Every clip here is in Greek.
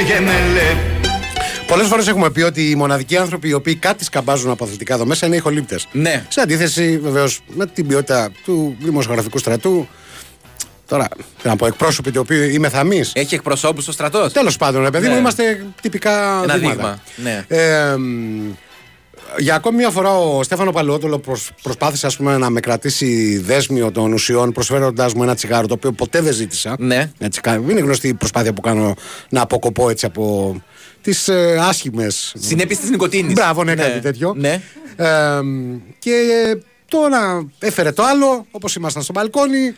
με γεμελέ Πολλές φορές έχουμε πει ότι οι μοναδικοί άνθρωποι οι οποίοι κάτι σκαμπάζουν από αθλητικά εδώ μέσα είναι οι ηχολήπτες. Ναι. Σε αντίθεση βεβαίως με την ποιότητα του δημοσιογραφικού στρατού. Τώρα, τι να πω, εκπρόσωποι του οποίου είμαι θαμής. Έχει εκπροσώπους στο στρατός. Τέλος πάντων, ρε παιδί Ναι. μου, είμαστε τυπικά Ένα δείγματα. δείγμα. Ναι. Ε, μ, για ακόμη μια φορά ο Στέφανο Παλαιότολο προσ- προσπάθησε ας πούμε, να με κρατήσει δέσμιο των ουσιών προσφέροντάς μου ένα τσιγάρο το οποίο ποτέ δεν ζήτησα. Ναι. Έτσι, κα- είναι γνωστή η προσπάθεια που κάνω να αποκοπώ έτσι από τις ε, άσχημε. Συνέπειες της νοικοτήνη. Μπράβο, ναι, κάτι τέτοιο. Ναι. Ε, μ, και τώρα έφερε το άλλο, όπως ήμασταν στο μπαλκόνι.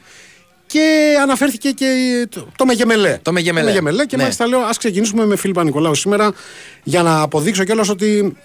Και αναφέρθηκε και το, το Μεγεμελέ. Το Μεγεμελέ. και Ναι. μάλιστα λέω: Α ξεκινήσουμε με Φίλιππα Νικολάου σήμερα για να αποδείξω κιόλας ότι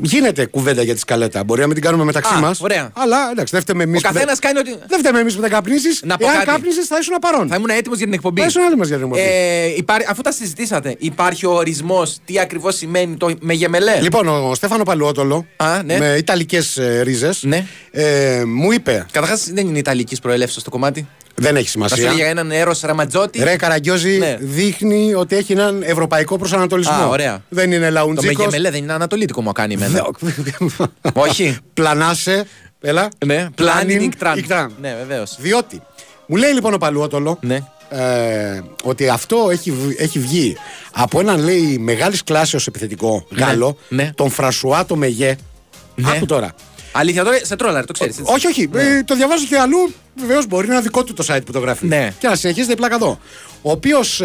γίνεται κουβέντα για τη σκαλέτα. Μπορεί να μην την κάνουμε μεταξύ Α, μας. ωραία. Αλλά εντάξει, δεν φταίμε εμείς. Ο καθένας κάνει ότι. Δεν φταίμε εμείς που δεν καπνίσει. Να πω Εάν κάτι. κάπνισε, θα ήσουν παρόν. Θα ήμουν έτοιμος για την εκπομπή. Θα ήσουν έτοιμος για την εκπομπή. Ε, υπάρ- αφού τα συζητήσατε, υπάρχει ο ορισμός τι ακριβώς σημαίνει το με γεμελέ; Λοιπόν, ο Στέφανο Παλαιότολο Α, ναι. με ιταλικές ρίζες Ναι. ε, μου είπε: Καταρχάς δεν είναι ιταλικής προελεύσεως το κομμάτι. Δεν έχει Θα σου σημασία. έλεγα έναν Έρο Ραματζότη. Ρε Καραγκιόζη Ναι. δείχνει ότι έχει έναν ευρωπαϊκό προσανατολισμό. Α, ωραία. Δεν είναι Το λαουντζίκος. Μεγεμελέ δεν είναι ανατολίτικο μου κάνει εμένα. Όχι. Πλανάσε. Έλα. Ναι, πλάνιν ικτράν. ικτράν. Ναι, βεβαίως. Διότι μου λέει λοιπόν ο Παλουότολο Ναι. ε, ότι αυτό έχει, β- έχει βγει από έναν λέει μεγάλης κλάσεως επιθετικό Γάλλο, ναι. τον Φρασουά το Μεγέ. Ναι. Άκου τώρα. Αλήθεια τώρα σε τρόλαρ, το ξέρεις. Όχι, όχι. Ε, το διαβάζω και αλλού. Βεβαίως μπορεί να είναι δικό του το site που το γράφει. Ναι. Και να συνεχίζεται η πλάκα εδώ. Ο οποίος,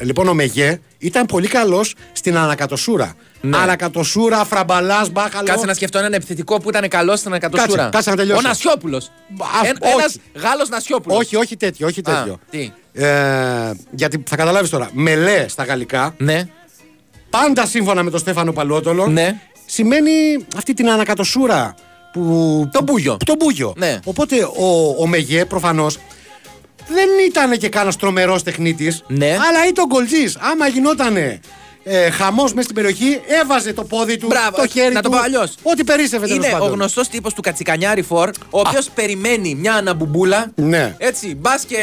λοιπόν, ο Μεγέ ήταν πολύ καλός στην ανακατοσούρα. Ναι. Ανακατοσούρα, φραμπαλάς, μπάχαλος. Κάτσε να σκεφτώ έναν επιθετικό που ήταν καλός στην ανακατοσούρα. Κάτσε, κάτσε να τελειώσω. Ο Νασιόπουλος. Α, Ένα όχι. Γάλλος Νασιόπουλος. Όχι, όχι τέτοιο, όχι Α, τέτοιο. τι; Ε, γιατί θα καταλάβεις τώρα. Μελέ στα γαλλικά, Ναι. πάντα σύμφωνα με τον Στέφανο Παλαιότολο, Ναι. Σημαίνει αυτή την ανακατοσούρα. Που, Το μπούγιο. Το μπούγιο. Ναι. Οπότε ο, ο Μεγέ προφανώς δεν ήταν και κανένα τρομερό τεχνίτης. Ναι. Αλλά ήταν γκολτζή. Άμα γινότανε ε, χαμός μέσα στην περιοχή, έβαζε το πόδι του, Μπράβο, το χέρι να του. το πω αλλιώς. Ό,τι περίσσευε τέλος Είναι ο πάντων. γνωστός τύπος του Κατσικανιάρη Φορ, ο οποίος περιμένει μια αναμπουμπούλα. Ναι. Έτσι, μπας και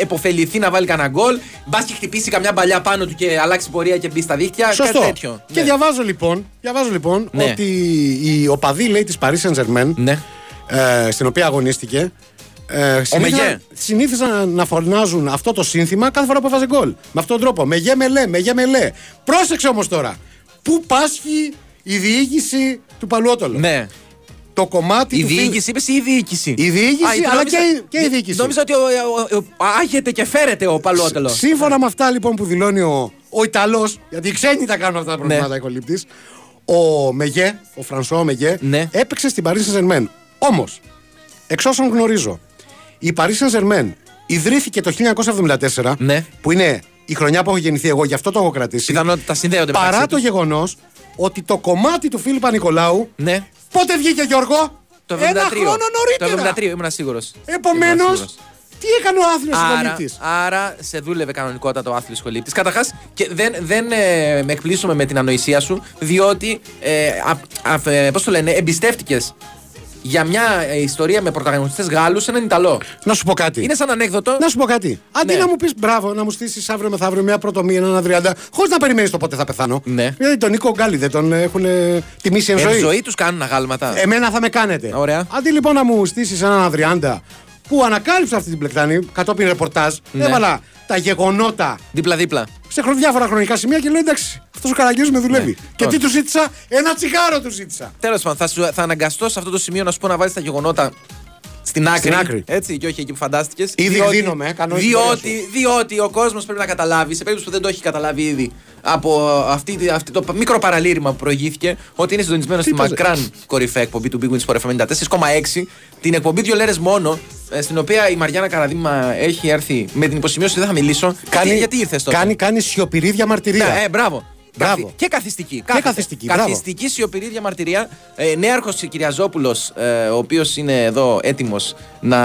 εποφεληθεί να βάλει κανένα γκολ, μπας και χτυπήσει καμιά παλιά πάνω του και αλλάξει πορεία και μπει στα δίχτυα. Σωστό. Κάτι τέτοιο. Και Ναι. διαβάζω λοιπόν, διαβάζω λοιπόν Ναι. ότι η οπαδή λέει της Paris Saint Germain, Ναι. ε, στην οποία αγωνίστηκε, ε, συνήθιζαν, Μεγέ. συνήθιζαν να φωνάζουν αυτό το σύνθημα κάθε φορά που έβαζε γκολ. Με αυτόν τον τρόπο. Μεγέ μελέ, μεγέ μελέ. Πρόσεξε όμως τώρα. Πού πάσχει η διοίκηση του Παλουότολου. Ναι. Το κομμάτι Η του φιλ- διοίκηση, είπες ή η διοίκηση. Η διοίκηση, Α, αλλά νόμιζα- και η- και η διοίκηση. Νόμιζα ότι ο, ο, ο, ο- άγεται και φέρεται ο παλότελο. Σύμφωνα με αυτά λοιπόν που δηλώνει ο, ο Ιταλός, γιατί οι ξένοι τα κάνουν αυτά τα προβλήματα Ναι. ναι. κολύπτη, ο Μεγέ, ο Φρανσουά Μεγέ, Ναι. έπαιξε στην Paris Saint Germain. Όμως, εξ όσων γνωρίζω, η Paris Saint Germain ιδρύθηκε το 1974, Ναι. που είναι η χρονιά που έχω γεννηθεί εγώ, γι' αυτό το έχω κρατήσει. Πιθανότητα συνδέονται Παρά μεταξύ το τους. γεγονός ότι το κομμάτι του Φίλιππα Νικολάου. Ναι. Πότε βγήκε Γιώργο, Το 73. Ένα χρόνο νωρίτερα. Το 73, ήμουν σίγουρος. Επομένως, τι έκανε ο άθλιος Άρα, συλλογητή. άρα σε δούλευε κανονικότατα ο άθλιος σχολήπτη. Καταρχάς, δεν, δεν ε, με εκπλήσουμε με την ανοησία σου, διότι. Ε, Πώς το λένε, εμπιστεύτηκες για μια ε, ιστορία με πρωταγωνιστές Γάλλους έναν Ιταλό. Να σου πω κάτι. Είναι σαν ανέκδοτο. Να σου πω κάτι. Αντί Ναι. να μου πεις μπράβο, να μου στήσεις αύριο μεθαύριο μια πρωτομή, έναν αδριάντα, χωρίς να περιμένεις το πότε θα πεθάνω. Ναι. Δηλαδή τον Νίκο Γκάλι δεν τον έχουν ε, τιμήσει εν Εν ζωή. ζωή τους κάνουν αγάλματα. Εμένα θα με κάνετε. Ωραία. Αντί λοιπόν να μου στήσεις έναν αδριάντα που ανακάλυψα αυτή την πλεκτάνη κατόπιν ρεπορτάζ, Ναι. έβαλα τα γεγονότα Δίπλα-δίπλα. σε χρο- διάφορα χρονικά σημεία και λέω εντάξει, αυτός ο καραγκιόζης με δουλεύει. Και Όχι. τι του ζήτησα, ένα τσιγάρο του ζήτησα. Τέλος πάντων, θα, σου- θα αναγκαστώ σε αυτό το σημείο να σου πω να βάλεις τα γεγονότα στην άκρη. Στην άκρη. Έτσι, και όχι εκεί που φαντάστηκες. Ήδη δίνομαι, ε, κάνω την πορεία διότι, διότι ο κόσμος πρέπει να καταλάβει, σε περίπτωση που δεν το έχει καταλάβει ήδη από αυτή, αυτή το μικρό παραλήρημα που προηγήθηκε, ότι είναι συντονισμένο στη παίζει; μακράν κορυφαία εκπομπή του Big Wins for FM 94,6. Την εκπομπή δύο λέρες μόνο, ε, στην οποία η Μαριάννα Καραδίμα έχει έρθει με την υποσημείωση ότι δεν θα μιλήσω. γιατί, γιατί ήρθες τότε; κάνει, κάνει σιωπηρή διαμαρτυρία. Ναι, ε, μπράβο. Μπράβο. Καθι- Και καθιστική. καθιστική, μπράβο. Καθιστική σιωπηρή διαμαρτυρία. Ε, Νέαρχος Κυριαζόπουλο, ε, ο οποίος είναι εδώ έτοιμος να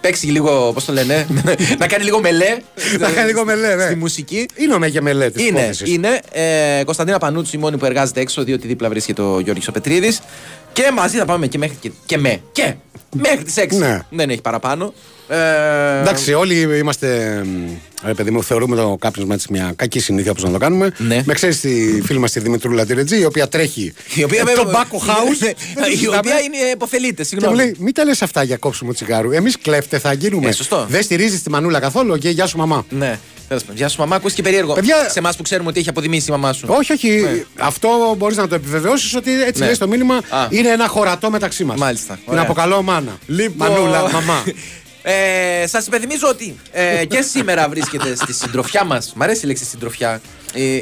παίξει λίγο, πώς το λένε, να κάνει λίγο μελέ. Να κάνει λίγο μελέ, ναι. Στη μουσική. Είναι ο Μέγε Μελέ της Είναι, υπόθεσης. είναι. Ε, Κωνσταντίνα Πανούτσι, η μόνη που εργάζεται έξω, διότι δίπλα βρίσκεται ο Γιώργος ο Πετρίδης. Και μαζί θα πάμε και μέχρι και, και με. Και μέχρι τις 6. Ναι. Δεν έχει παραπάνω. Ε, Εντάξει, όλοι είμαστε. μ, Ρε παιδί μου, θεωρούμε το κάπνισμα έτσι μια κακή συνήθεια όπως να το κάνουμε. Ναι. Με ξέρεις τη φίλη μας τη Δημητρούλα τη Ρετζή, η οποία τρέχει η οποία, ε, βέβαια, το Μπάκο House. Ναι, δεν το η συζητάμε. οποία είναι υποφελείται, Και μου συγγνώμη. λέει, μην τα λες αυτά για κόψιμο τσιγάρου. Εμείς κλέφτε θα γίνουμε. Ε, σωστό. Δεν στηρίζεις τη μανούλα καθόλου και γεια σου μαμά. Ναι, τέλος πάντων. Γεια σου, μαμά, ακούστηκε περίεργο. Παιδιά- Σε εμάς που ξέρουμε ότι έχει αποδημήσει η μαμά σου. Όχι, όχι. Αυτό μπορείς να το επιβεβαιώσεις ότι έτσι Ναι. λέει στο μήνυμα. Α. Είναι ένα χωρατό μεταξύ μας. Μάλιστα. Την Ωραία. αποκαλώ μάνα. Λοιπόν, Μανούλα, μαμά. Ε, Σας υπενθυμίζω ότι ε, και σήμερα βρίσκεται στη συντροφιά μας. Μ' αρέσει η λέξη συντροφιά. Ε,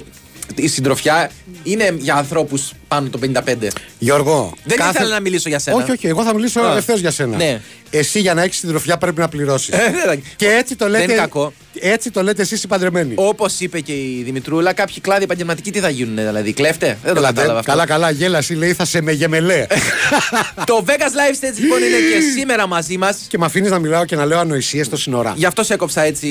η συντροφιά είναι για ανθρώπους πάνω των 55. Γιώργο. Δεν ήθελα να μιλήσω για σένα. Όχι, όχι. Εγώ θα μιλήσω Α. ευθέως για σένα. Ναι. Εσύ για να έχεις συντροφιά πρέπει να πληρώσεις. Ε, δεν- και έτσι το λέτε. Δεν είναι κακό. Έτσι το λέτε εσείς οι παντρεμένοι. Όπως είπε και η Δημητρούλα, κάποιοι κλάδοι επαγγελματικοί τι θα γίνουν, δηλαδή κλέφτε; Δεν το Έλατε, κατάλαβα αυτό. καλά, καλά, γέλαση λέει θα σε με γεμελέ. Το Vegas Live Stage λοιπόν είναι και σήμερα μαζί μας. και με αφήνεις να μιλάω και να λέω ανοησίες στο σύνορα. Γι' αυτό σε έκοψα έτσι,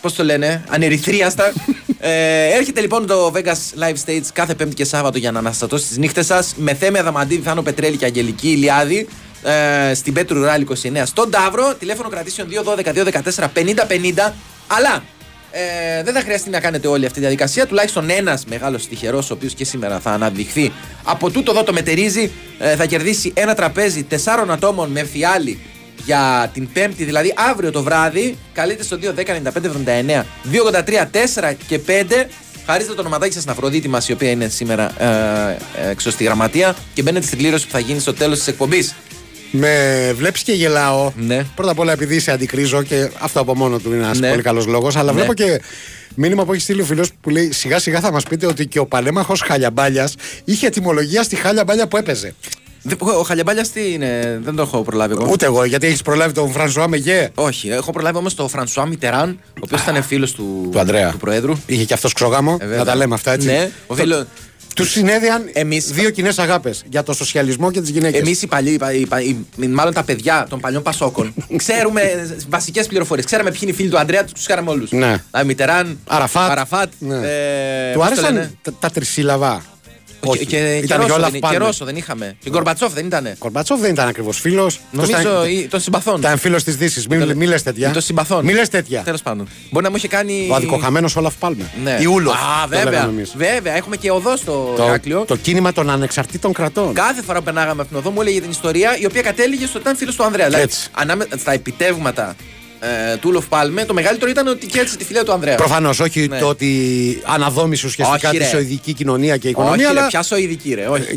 πώς το λένε, ανερυθρίαστα. ε, έρχεται λοιπόν το Vegas Live Stage κάθε Πέμπτη και Σάββατο για να αναστατώσεις τι νύχτες σας με Θέμη Αδαμαντίδη, Θάνο Πετρέλη και Αγγελική Ηλιάδη. Ε, στην Πέτρου Ράλη 29 στον Ταύρο. Τηλέφωνο κρατήσεων 212-214-50-50. Αλλά ε, δεν θα χρειαστεί να κάνετε όλη αυτή τη διαδικασία. Τουλάχιστον ένας μεγάλος τυχερός, ο οποίος και σήμερα θα αναδειχθεί από τούτο εδώ το μετερίζει, ε, θα κερδίσει ένα τραπέζι τεσσάρων ατόμων με φιάλι για την Πέμπτη, δηλαδή αύριο το βράδυ. Καλείτε στο 210-95-79 283 4 και 5. Χαρίστε το ονοματάκι σας στην Αφροδίτη μας, η οποία είναι σήμερα ε, ε, έξω στη γραμματεία και μπαίνετε στην κλήρωση που θα γίνει στο τέλος της εκπομπής. Με βλέπεις και γελάω. Ναι. Πρώτα απ' όλα επειδή σε αντικρίζω και αυτό από μόνο του είναι ένας Ναι. πολύ καλός λόγος. Αλλά Ναι. βλέπω και μήνυμα που έχει στείλει ο φίλος που λέει σιγά σιγά θα μας πείτε ότι και ο παλέμαχο Χαλιαμπάλιας είχε ετοιμολογία στη Χάλιαμπάλια που έπαιζε. Ο Χαλιαμπάλιας τι είναι, δεν το έχω προλάβει εγώ. Ούτε εγώ, γιατί έχεις προλάβει τον Φρανσουά Μεγέ; Όχι, έχω προλάβει όμως τον Φρανσουά Μιτεράν, ο οποίος ήταν φίλος του, Του Ανδρέα. του Προέδρου. Είχε και αυτός ξογάμο. Ε, βέβαια. να τα λέμε αυτά έτσι. Ναι, ο φίλο- Τους συνέδιαν Εμείς- δύο κοινές αγάπες για το σοσιαλισμό και τις γυναίκες. Εμείς οι παλιοί, οι πα- οι πα- οι- μάλλον τα παιδιά των παλιών Πασόκων, ξέρουμε βασικές πληροφορίες. Ξέραμε ποιοι είναι οι φίλοι του Ανδρέα, τους ξέραμε όλους. Ναι. Μιτεράν, Αραφάτ. Αραφάτ Ναι. ε, Του πώς το άρεσαν λένε; τα, τα τρισύλλαβα. Και, και, και, ήταν Ρώσο, Γιόλαφ δεν, Πάλμε. και Ρώσο δεν είχαμε. Και Γκορμπατσόφ δεν ήταν. Κορμπατσόφ δεν ήταν ακριβώς φίλος. Νομίζω ή- των συμπαθών. Ήταν φίλος της Δύσης. Μην, Ήταν- μη λες τέτοια. ή των συμπαθών. Μη λες τέτοια. Τέλος πάντων. Μπορεί να μου είχε κάνει. Ο αδικοχαμένος Όλαφ Πάλμε. Ναι. Η Ούλος. Α, βέβαια. Βέβαια, έχουμε και οδό στο Το, Ηράκλειο. το κίνημα των ανεξαρτήτων κρατών. Κάθε φορά που περνάγαμε από την οδό μου έλεγε την ιστορία η οποία κατέληγε στο ότι ήταν φίλος του Ανδρέα. Δηλαδή, Έτσι. ανάμε, στα επιτεύγματα ε, του Ουλοφ Πάλμε, το μεγαλύτερο ήταν ότι κέρδισε τη φιλία του Ανδρέας. Προφανώς όχι Ναι. το ότι αναδόμησες ουσιαστικά Όχι, τη ρε. σοηδική κοινωνία και η Όχι, οικονομία. ρε, αλλά πιάσω ειδική, ρε. Όχι.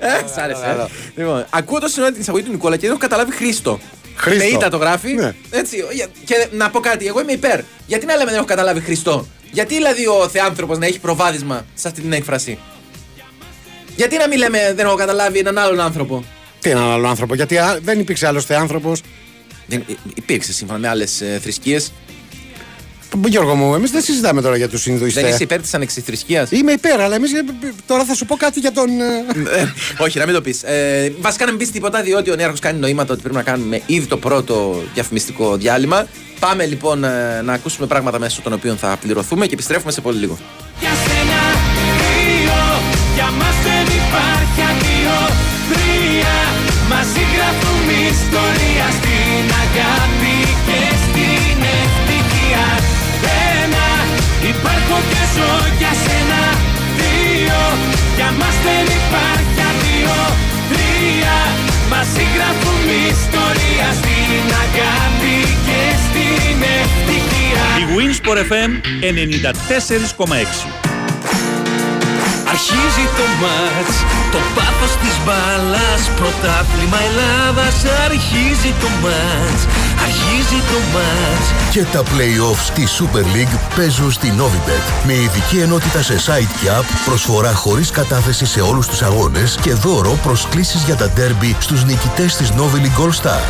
Ε, Σ' άρεσε. ε. Λοιπόν, ακούω το συνόλο την εισαγωγή του Νικόλα και δεν έχω καταλάβει Χρήστο. Χρήστο. Με ήττα το γράφει. Ναι. Έτσι, για- και να πω κάτι, εγώ είμαι υπέρ. Γιατί να λέμε δεν έχω καταλάβει Χριστό. Γιατί δηλαδή ο θεάνθρωπος να έχει προβάδισμα σε αυτή την έκφραση; Γιατί να μην λέμε δεν έχω καταλάβει έναν άλλον άνθρωπο; Τι έναν άλλο άνθρωπο, γιατί α, δεν υπήρξε άλλωστε άνθρωπο. Δεν, υ- υπήρξε σύμφωνα με άλλες θρησκείες. Γιώργο μου, εμείς δεν συζητάμε τώρα για τους Ινδουιστέ. Δεν είσαι υπέρ της ανεξιθρησκεία. Είμαι υπέρ, αλλά εμείς τώρα θα σου πω κάτι για τον. ε, Όχι, να μην το πεις. Ε, βασικά να μην πεις τίποτα, διότι ο Νέαρχος κάνει νοήματα ότι πρέπει να κάνουμε ήδη το πρώτο διαφημιστικό διάλειμμα. Πάμε λοιπόν ε, να ακούσουμε πράγματα μέσω των οποίων θα πληρωθούμε και επιστρέφουμε σε πολύ λίγο. Για σένα δύο, για μας δεν υπάρχει αντίο Τρία, μαζί γράφουμε ιστορία υπάρχω και ζω για σένα Δύο, για μας δεν υπάρχει αντίο Τρία, μαζί γράφουμε ιστορία στην αγάπη και στην ευτυχία. Η Winsport FM 94,6. Αρχίζει το μάτς, το πάθος της μπάλας Πρωτάθλημα Ελλάδας. Αρχίζει το μάτς, αρχίζει το μάτς Και τα play-offs τη Super League παίζουν στη Novibet. Με ειδική ενότητα σε site και app, προσφορά χωρίς κατάθεση σε όλους τους αγώνες και δώρο προσκλήσεις για τα derby στους νικητές της Novi League All Star.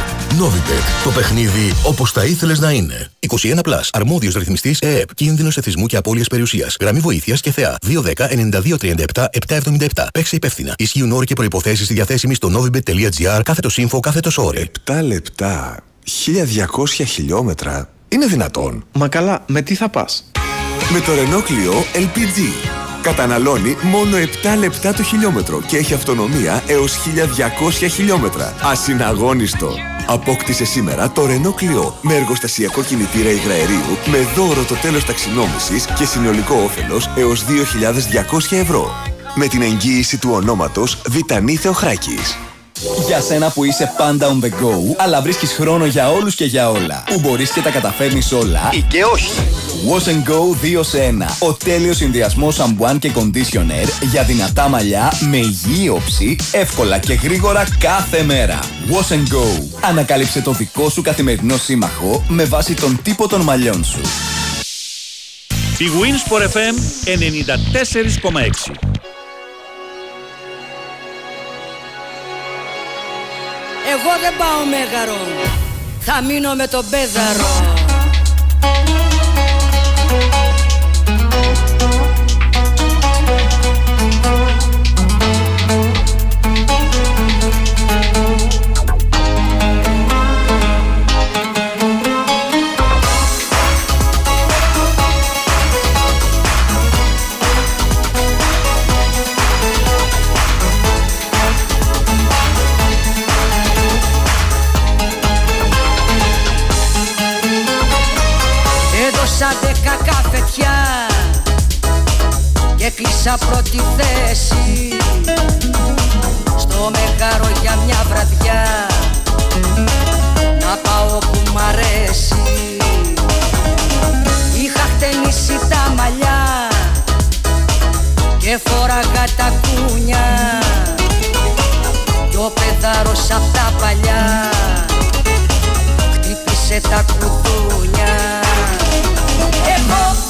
Novibet. Το παιχνίδι όπως θα ήθελες να είναι. 21+. Αρμόδιος ρυθμιστής ΕΕΠ. Κίνδυνος εθισμού και απώλειας περιουσίας. Γραμμή βοήθειας και θεά. 210-9237-777. Παίξε υπεύθυνα. Ισχύουν όροι και προϋποθέσεις στη διαθέσιμη στο novibet.gr κάθετο info κάθετο όρε. 7 λεπτά, 1200 χιλιόμετρα. Είναι δυνατόν. Μα καλά, με τι θα πας; Με το Renault Clio LPG. Καταναλώνει μόνο 7 λεπτά το χιλιόμετρο και έχει αυτονομία έως 1200 χιλιόμετρα. Ασυναγώνιστο. Απόκτησε σήμερα το Renault Clio με εργοστασιακό κινητήρα υγραερίου με δώρο το τέλος ταξινόμησης και συνολικό όφελος έως 2.200 ευρώ. Με την εγγύηση του ονόματος Βιτανή Θεοχράκης. Για σένα που είσαι πάντα on the go, αλλά βρίσκεις χρόνο για όλους και για όλα. Που μπορείς και τα καταφέρνεις όλα. Ή και όχι. Wash and Go 2 σε 1. Ο τέλειος συνδυασμός σαμπουάν και conditioner για δυνατά μαλλιά με υγιή όψη, εύκολα και γρήγορα κάθε μέρα. Wash and Go. Ανακάλυψε το δικό σου καθημερινό σύμμαχο με βάση τον τύπο των μαλλιών σου. Η Winsport FM 94,6. Εγώ δεν πάω μέγαρο Θα μείνω με τον πέδαρο Και κλείσα πρώτη θέση. Στο μεγάρο για μια βραδιά Να πάω που μ' αρέσει. Είχα χτενίσει τα μαλλιά Και φόραγα τα κούνια. Κι ο παιδάρος απ' τα παλιά Χτύπησε τα κουδούνια. Εγώ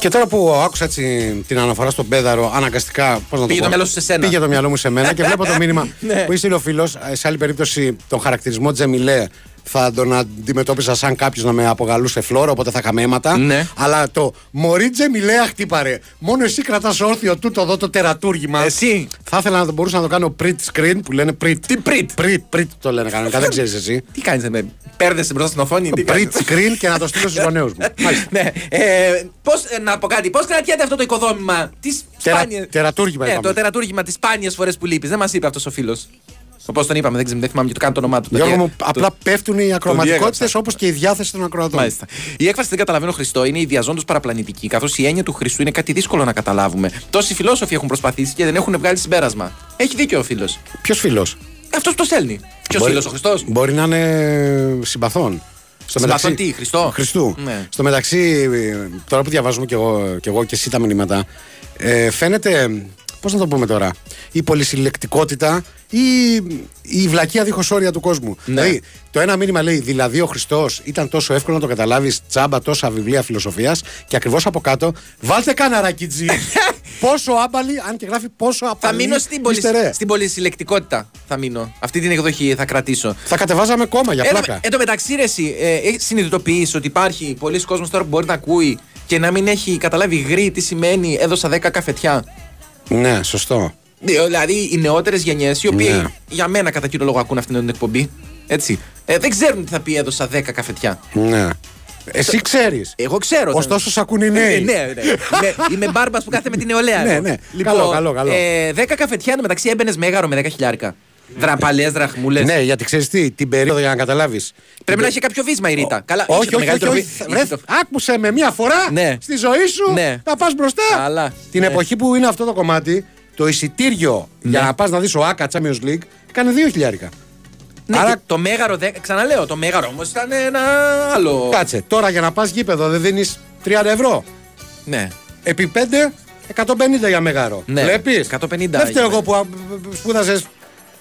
Και τώρα που άκουσα έτσι την αναφορά στον Πέδαρο, αναγκαστικά. Πώς να Πήγε πω, το μυαλό σου σε σένα. Πήγε το μυαλό μου σε μένα και βλέπω το μήνυμα Ναι. που είσαι ο φίλο. Σε άλλη περίπτωση, τον χαρακτηρισμό Τζεμιλέ θα τον αντιμετώπισα σαν κάποιος να με απογαλούσε φλόρο, οπότε θα είχαμε αίματα. Ναι. Αλλά το Μωρή Τζεμιλέα χτύπαρε. Μόνο εσύ κρατάς όρθιο τούτο εδώ το τερατούργημα. Εσύ. Θα ήθελα να το μπορούσα να το κάνω print screen που λένε print. Τι print? Print, print το λένε κανονικά, δεν ξέρεις εσύ. Τι κάνεις με πέρδεσαι μπροστά στην οθόνη, τι Print κάνεις. screen και να το στείλω στους γονέους μου. Μάλιστα. ναι. Ε, πώς, ε, να πω κάτι, πώς κρατιέται αυτό το οικοδόμημα της Τερα- σπάνια. τερατούργημα Ναι, είπαμε. το τερατούργημα της σπάνιες φορές που λείπεις. Δεν μας είπε αυτός ο φίλος. Όπως τον είπαμε, δεν, ξέρω, δεν θυμάμαι και το κάνω το όνομά του. Γιώργο Το- μου, το- απλά πέφτουν οι ακροματικότητες διέγραψα. όπως και η διάθεση των ακροατών. Μάλιστα. Η έκφραση δεν καταλαβαίνω Χριστό είναι ιδιαζόντως παραπλανητική, καθώς η έννοια του Χριστού είναι κάτι δύσκολο να καταλάβουμε. Τόσοι φιλόσοφοι έχουν προσπαθήσει και δεν έχουν βγάλει συμπέρασμα. Έχει δίκιο ο φίλος. Ποιος φίλος; Αυτός που το στέλνει. Ποιο φίλος, ο Χριστός; Μπορεί να είναι συμπαθών. Στο Συμπαθών τι, Χριστό; Χριστού. Ναι. Στο μεταξύ, ε, τώρα που διαβάζουμε κι εγώ, κι εγώ και εσύ τα μηνύματα, ε, φαίνεται. Πώς να το πούμε τώρα, η πολυσυλλεκτικότητα ή η βλακεία δίχως όρια του κόσμου. Ναι. Δηλαδή, το ένα μήνυμα λέει: Δηλαδή, ο Χριστός ήταν τόσο εύκολο να το καταλάβεις, τσάμπα τόσα βιβλία φιλοσοφίας, και ακριβώς από κάτω, βάλτε κάνα ρακιτζί. πόσο άμπαλοι, αν και γράφει πόσο Θα απαλή. μείνω στην, πολυ... είστε, ρε. στην πολυσυλλεκτικότητα. Θα μείνω. Αυτή την εκδοχή θα κρατήσω. Θα κατεβάζαμε κόμμα για Εν τω- πλάκα. Εν τω μεταξύ, ρε, εσύ, ε, έχεις συνειδητοποιήσει ότι υπάρχει πολλοί κόσμος τώρα που μπορεί να ακούει και να μην έχει καταλάβει γρή τι σημαίνει έδωσα 10 καφετιά. Ναι, σωστό. Ε, Δηλαδή οι νεότερες γενιές, οι οποίοι Ναι. για μένα κατά κύριο λόγο ακούν αυτήν την εκπομπή. Έτσι. Ε, δεν ξέρουν τι θα πει έδωσα 10 καφετιά. Ναι. Εσύ ξέρεις. Εγώ ξέρω. Ωστόσο, σ' ακούν οι νέοι. Ε, ναι, ναι. Είμαι- Είμαι μπάρμπας που κάθεται με την νεολαία. Ναι, εγώ. ναι. Λοιπόν, Καλό, καλό, καλό. Ε, 10 καφετιά εν μεταξύ έμπαινες μέγαρο με 10 χιλιάρικα. Δραπαλές, δραχμούλες. Ναι, γιατί ξέρεις τι, την περίοδο για να καταλάβεις. Πρέπει να έχει κάποιο βίσμα η Ρίτα. Καλά, είχε Όχι, το όχι, όχι, μεγαλύτερο όχι. βι- Βρε, είχε το- Άκουσε με μία φορά Ναι. στη ζωή σου Ναι. να πας μπροστά. Καλά. Την Ναι. εποχή που είναι αυτό το κομμάτι, το εισιτήριο για Ναι. να πας να δεις ο ΑΚΑ Champions League κάνει 2 χιλιάρικα. Ναι, Άρα- και το μέγαρο, δε- ξαναλέω, το μέγαρο όμως ήταν ένα άλλο. Κάτσε, τώρα για να πας γήπεδο δεν δίνεις 30 ευρώ. Ναι. Επί 5, 150 για μεγάρο. Ναι, Βλέπεις; 150 Δεν φταίω είναι. εγώ που σπούδασε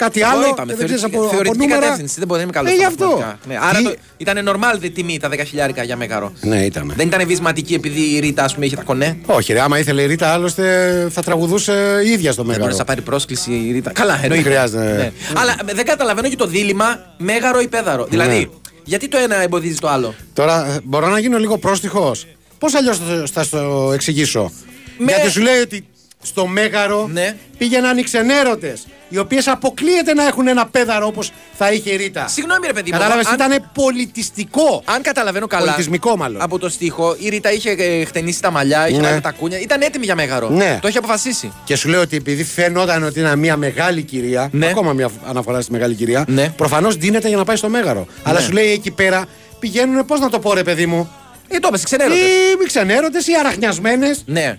κάτι Εγώ άλλο. είπαμε, και δεν ξέρεις θεωρητική, από, από θεωρητική νούμερα. κατεύθυνση. Δεν μπορεί να είμαι καλός. Ε, στα γι' αυτό. μαθηματικά. Ναι, άρα Τι- το, ήταν normal τη τιμή τα 10 χιλιάρικα για μέγαρο. Ναι, ήταν. Δεν ήταν βυσματική επειδή η Ρίτα, ας πούμε, είχε τα κονέ; Όχι, ρε, άμα ήθελε η Ρίτα, άλλωστε θα τραγουδούσε η ίδια στο Δεν μέγαρο. μπορούσε να πάρει πρόσκληση η Ρίτα. Καλά, εννοείται. χρειάζεται. Ναι. Αλλά ε, δεν καταλαβαίνω και το δίλημα μέγαρο ή πέδαρο. Ναι. Δηλαδή, γιατί το ένα εμποδίζει το άλλο; Τώρα ε, μπορώ να γίνω λίγο πρόστιχος. Πώς αλλιώς θα, θα στο εξηγήσω; Με- Γιατί σου λέει ότι στο Μέγαρο Ναι. πήγαιναν οι ξενέρωτε. Οι οποίες αποκλείεται να έχουν ένα πέδαρο όπως θα είχε η Ρίτα. Συγγνώμη, ρε παιδί μου. Κατάλαβες, αν- ήταν πολιτιστικό. Αν καταλαβαίνω καλά. Πολιτισμικό, μάλλον. Από το στίχο, η Ρίτα είχε ε, χτενίσει τα μαλλιά, είχε Ναι. βάλει τα κούνια. Ήταν έτοιμη για μέγαρο. Ναι. Το είχε αποφασίσει. Και σου λέω ότι επειδή φαινόταν ότι είναι μια μεγάλη κυρία, Ναι. ακόμα μια αναφορά στη μεγάλη κυρία, Ναι. προφανώς δίνεται για να πάει στο μέγαρο. Αλλά σου λέει εκεί πέρα πηγαίνουν, πώς να το πω, ρε παιδί μου, Ε, το έπεσε, ξενέρωτες. ή μη ξενέρωτες ή αραχνιασμένες. Ναι.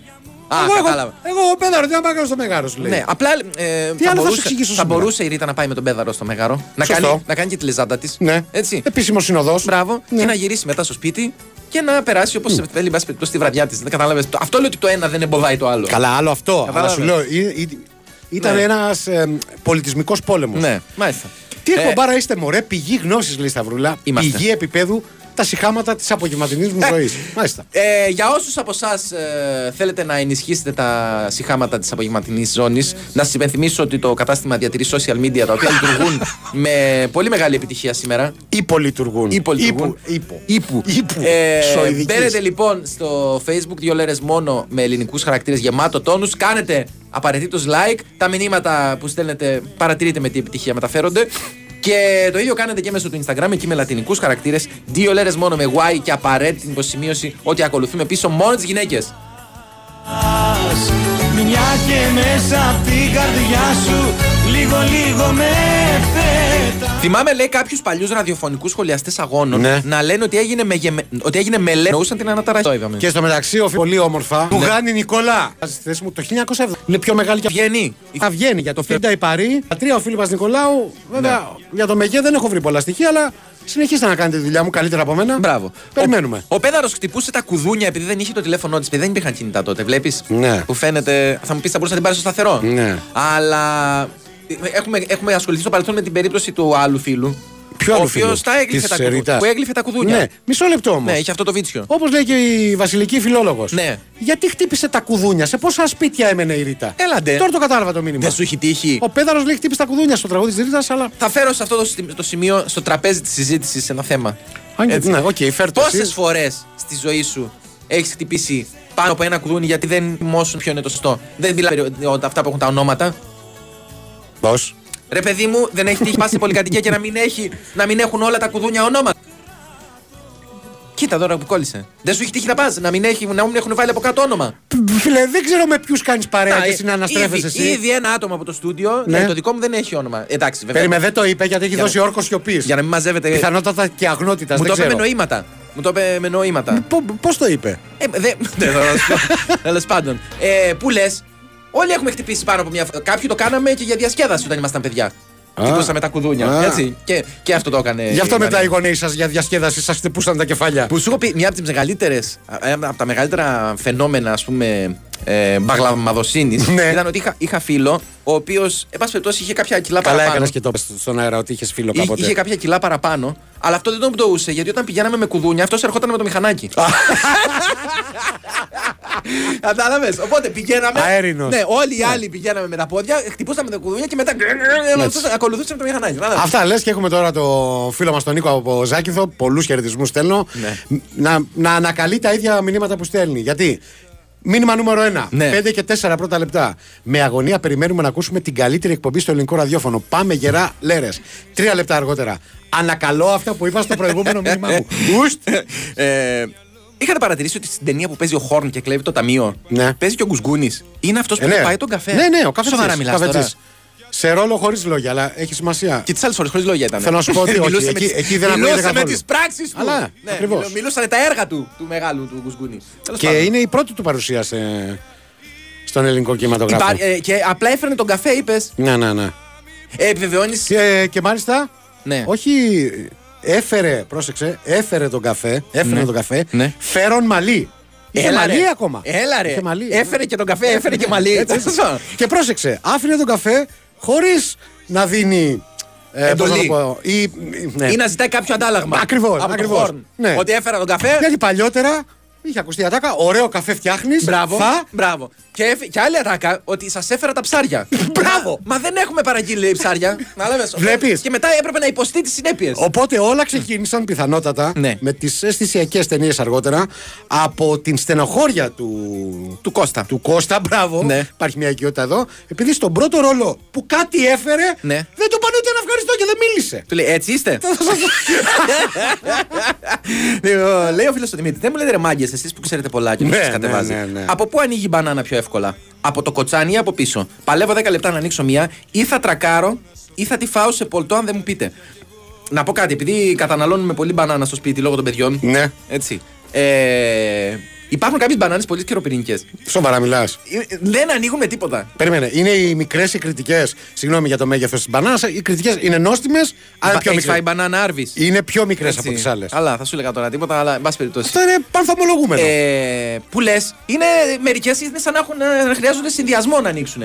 Α, εγώ, εγώ, κατάλαβα. εγώ, ο πέδαρος, τι να πάω στο μέγαρο, σου λέει. Ναι, απλά ε, Τι θα, άλλο θα σου μπορούσε, εξηγήσω θα σήμερα; μπορούσε η Ρίτα να πάει με τον Πέδαρο στο Μέγαρο. Να Σωστό. κάνει, να κάνει και τη λεζάντα της. Ναι. Έτσι. Επίσημος συνοδός. Μπράβο. Ναι. Και να γυρίσει μετά στο σπίτι και να περάσει όπως θέλει, εν πάση περιπτώσει, τη βραδιά της. Δεν κατάλαβες. Αυτό λέω ότι το ένα δεν εμποδάει το άλλο. Καλά, άλλο αυτό. Αλλά Κατάλαβες. σου λέω, ή- ή- ήταν Ναι. ένας ε, πολιτισμικός πόλεμος. Ναι, μάλιστα. Τι Ε, εκπομπάρα είστε, μωρέ, πηγή γνώσης, λέει Σταυρούλα. Είμαστε. Πηγή επίπεδου τα συχάματα της απογευματινής μου ζωής. Μάλιστα. Ε, για όσους από εσάς θέλετε να ενισχύσετε τα συχάματα της απογευματινής ζώνης, να σας υπενθυμίσω ότι το κατάστημα διατηρεί social media τα οποία λειτουργούν με πολύ μεγάλη επιτυχία σήμερα. Υπολειτουργούν. Υπολειτουργούν. Ύπο. Ήπου. Ύπου. Ε, Σοηδικής. μπαίνετε λοιπόν στο facebook δύο λέρες μόνο με ελληνικούς χαρακτήρες γεμάτο τόνους. Κάνετε απαραίτητος like. Τα μηνύματα που στέλνετε παρατηρείτε με τι επιτυχία μεταφέρονται. Και το ίδιο κάνετε και μέσω του Instagram εκεί με λατινικούς χαρακτήρες. Δύο λέρες μόνο με Y και απαραίτητη υποσημείωση ότι ακολουθούμε πίσω μόνο τις γυναίκες. Μια και μέσα απ' την καρδιά σου Λίγο λίγο με πέτα Θυμάμαι, λέει, κάποιους παλιούς ραδιοφωνικούς σχολιαστές αγώνων Ναι. να λένε ότι έγινε με, γεμε... ότι έγινε με λέ. Νοούσαν την αναταραχή. Το είδαμε. Και στο μεταξύ, ο πολύ όμορφα, του Γάνη Νικολά. Στη θέση μου το 1970. Είναι πιο μεγάλη και Βγαίνει. Θα βγαίνει για το Φίντα η Παρή. Τα τρία ο Φίλιππας Νικολάου. Βέβαια, Ναι. για το Μεγέ δεν έχω βρει πολλά στοιχεία, αλλά συνεχίστε να κάνετε τη δουλειά μου καλύτερα από μένα. Μπράβο. Περιμένουμε. Ο, ο Πέδαρος χτυπούσε τα κουδούνια επειδή δεν είχε το τηλέφωνό της. Δεν υπήρχαν κινητά τότε, βλέπεις; Ναι. Που φαίνεται. Θα μου πεις, θα μπορούσε να την πάρεις στο σταθερό. Ναι. Αλλά. Έχουμε, έχουμε ασχοληθεί στο παρελθόν με την περίπτωση του άλλου φίλου. Ποιο ο άλλο οποίος φίλο. τα έγλυφε τα, κουδούνια. Ρίτας. που έγλυφε τα κουδούνια. Ναι, μισό λεπτό όμως. Ναι, είχε αυτό το βίτσιο. Όπως λέει και η Βασιλική Φιλόλογος. Ναι. Γιατί χτύπησε τα κουδούνια, σε πόσα σπίτια έμενε η Ρίτα; Έλαντε. Τώρα το κατάλαβα το μήνυμα. Δεν σου έχει τύχει; Ο Πέδαρος λέει χτύπησε τα κουδούνια στο τραγούδι της Ρίτα, αλλά. Θα φέρω σε αυτό το, στι- το σημείο, στο τραπέζι της συζήτησης, ένα θέμα. Αν και- Έτσι. ναι, οκ, φέρτε Πόσες εσύ. φορές στη ζωή σου έχεις χτυπήσει πάνω από ένα κουδούνι γιατί δεν θυμόσουν ποιο είναι το σωστό; Δεν μιλάω περί- αυτά που έχουν τα ονόματα. Πώς; Ρε παιδί μου, δεν έχει τύχει πα σε πολυκατοικία και να μην, έχει, να μην έχουν όλα τα κουδούνια ονόματα. Κοίτα τώρα που κόλλησε. Δεν σου έχει τύχει να πας, να μην, έχει, να μην έχουν βάλει από κάτω όνομα. Φίλε, δεν ξέρω με ποιους κάνεις παρέα Να, και συναναστρέφεσαι ήδη, εσύ. Ήδη ένα άτομο από το στούντιο, Ναι. ναι. το δικό μου δεν έχει όνομα. Εντάξει, βέβαια. Περίμενε, δεν το είπε γιατί έχει Για δώσει να- όρκο σιωπής. Για να μην μαζεύετε. Πιθανότατα και αγνότητας. Μου δεν το είπε με ξέρω. νοήματα. Μου το είπε με νοήματα. Πώς το είπε; Ε, δεν. Τέλος πάντων. Ε, Πού λες, όλοι έχουμε χτυπήσει πάνω από μια φορά. Κάποιοι το κάναμε και για διασκέδαση όταν ήμασταν παιδιά. Κοιτούσαμε τα κουδούνια. Α. Έτσι. Και, και αυτό το έκανε. Γι' αυτό η μετά Μαρία. οι γονείς σας για διασκέδαση σας χτυπούσαν τα κεφάλια. Που σου έχω πει μια από τις μεγαλύτερες, από τα μεγαλύτερα φαινόμενα, ας πούμε, ε, μπαγλαμαδοσύνης Ναι. ήταν ότι είχα, είχα φίλο, ο οποίος, εν πάση περιπτώσει, είχε κάποια κιλά Καλά παραπάνω. έκανες και το είπες στον αέρα ότι είχες φίλο Είχε, κάποτε. είχε κάποια κιλά παραπάνω, αλλά αυτό δεν τον πτωούσε γιατί όταν πηγαίναμε με κουδούνια, αυτός ερχόταν με το μηχανάκι. Κατάλαβες. Οπότε πηγαίναμε. Αέρινος. Ναι, όλοι οι άλλοι πηγαίναμε με τα πόδια, χτυπούσαμε τα κουδούνια και μετά. ακολουθούσαμε το μηχανάκι. Κατάλαβες. Αυτά λες και έχουμε τώρα το φίλο μας τον Νίκο από Ζάκηθο. Πολλούς χαιρετισμούς στέλνω. Ναι. Να, να ανακαλεί τα ίδια μηνύματα που στέλνει. Γιατί μήνυμα νούμερο 1. Ναι. 5 και 4 πρώτα λεπτά. Με αγωνία περιμένουμε να ακούσουμε την καλύτερη εκπομπή στο ελληνικό ραδιόφωνο. Πάμε γερά λέρες. Τρία λεπτά αργότερα. Ανακαλώ αυτά που είπα στο προηγούμενο μήνυμά μου. Ουστ. Ε, Είχατε παρατηρήσει ότι στην ταινία που παίζει ο Χόρν και κλέβει το ταμείο Ναι. παίζει και ο Γκουσγκούνη. Είναι αυτός που Ε, ναι. πάει τον καφέ. Ναι, ναι, ο καφετζής, Σοβαρά μιλάς τώρα. καφετζής. Σε ρόλο χωρίς λόγια, αλλά έχει σημασία. Και τις άλλες φορές χωρίς λόγια ήταν. Θέλω να σου πω ότι όχι, Μιλούσε με εκεί- τις- εκεί δεν ακούγεται Μιλούσε με καθόλου. τις πράξεις του. Αλλά, ναι, ακριβώς. μιλ- Μιλούσαν τα έργα του, του μεγάλου του Γκουσγκούνη. Τέλος Και πάντων. είναι η πρώτη του παρουσία σε- στον ελληνικό κινηματογράφο. Υπά- ε, και απλά έφερνε τον καφέ, είπες. Ναι, ναι, ναι. Ε, Επιβεβαιώνει. Και, και μάλιστα, Ναι. όχι, έφερε, πρόσεξε, έφερε τον καφέ, έφερε Ναι. τον καφέ, Ναι. φέρον μαλλί. Είχε Έλα, μαλλί ρε. ακόμα. Έλα ρε. Είχε μαλλί. Έφερε και τον καφέ, έφερε και μαλλί. Έτσι, έτσι. Σωστό. και πρόσεξε, άφηνε τον καφέ χωρίς να δίνει... ε, πώς να Εντολή. το πω, ή, ναι. Ή να ζητάει κάποιο αντάλλαγμα. Ακριβώς, Από τον ακριβώς. Χόρν. Ναι. Ότι έφερα τον καφέ. Γιατί παλιότερα Είχε ακουστεί η ατάκα. Ωραίο καφέ φτιάχνεις. Μπράβο. Θα. Μπράβο. Και, έφ- και άλλη ατάκα ότι σας έφερα τα ψάρια. Μπράβο. Μα δεν έχουμε παραγγείλει λέει, ψάρια. Κατάλαβες. Βλέπεις. Και μετά έπρεπε να υποστεί τις συνέπειες. Οπότε όλα ξεκίνησαν πιθανότατα Ναι. με τις αισθησιακές ταινίες αργότερα από την στενοχώρια του, Του Κώστα. του Κώστα. Μπράβο. Ναι. Υπάρχει μια οικειότητα εδώ. Επειδή στον πρώτο ρόλο που κάτι έφερε Ναι. δεν του πάνε ούτε ένα ευχαριστώ και δεν μίλησε. Του λέει έτσι είστε; Λοιπόν, λέει ο φίλος του Δημήτρη, δεν μου λέτε ρε μάγκες, εσείς που ξέρετε πολλά και που Ναι, σας ναι, κατεβάζει. ναι, ναι. Από πού ανοίγει η μπανάνα πιο εύκολα, Από το κοτσάνι ή από πίσω; Παλεύω 10 λεπτά να ανοίξω μία, ή θα τρακάρω, ή θα τη φάω σε πολτό αν δεν μου πείτε. Να πω κάτι, επειδή καταναλώνουμε πολύ μπανάνα στο σπίτι λόγω των παιδιών. Ναι. Έτσι. Ε, υπάρχουν κάποιες μπανάνες πολύ σκυροπυρηνικέ. Σοβαρά μιλάς. Δεν ανοίγουν με τίποτα. Περίμενε, είναι οι μικρές οι κριτικές. Συγγνώμη για το μέγεθος της μπανάνας. Οι κριτικές είναι νόστιμες, αλλά πιο Έχει φάει μικρέ. μπανάνα άρβης. Είναι πιο μικρές από τις άλλες. Αλλά θα σου έλεγα τώρα τίποτα, αλλά εν πάση περιπτώσει. Αυτό είναι πανθομολογούμενο. Ε, που λες, είναι μερικές είναι σαν να, έχουν, να χρειάζονται συνδυασμό να ανοίξουν.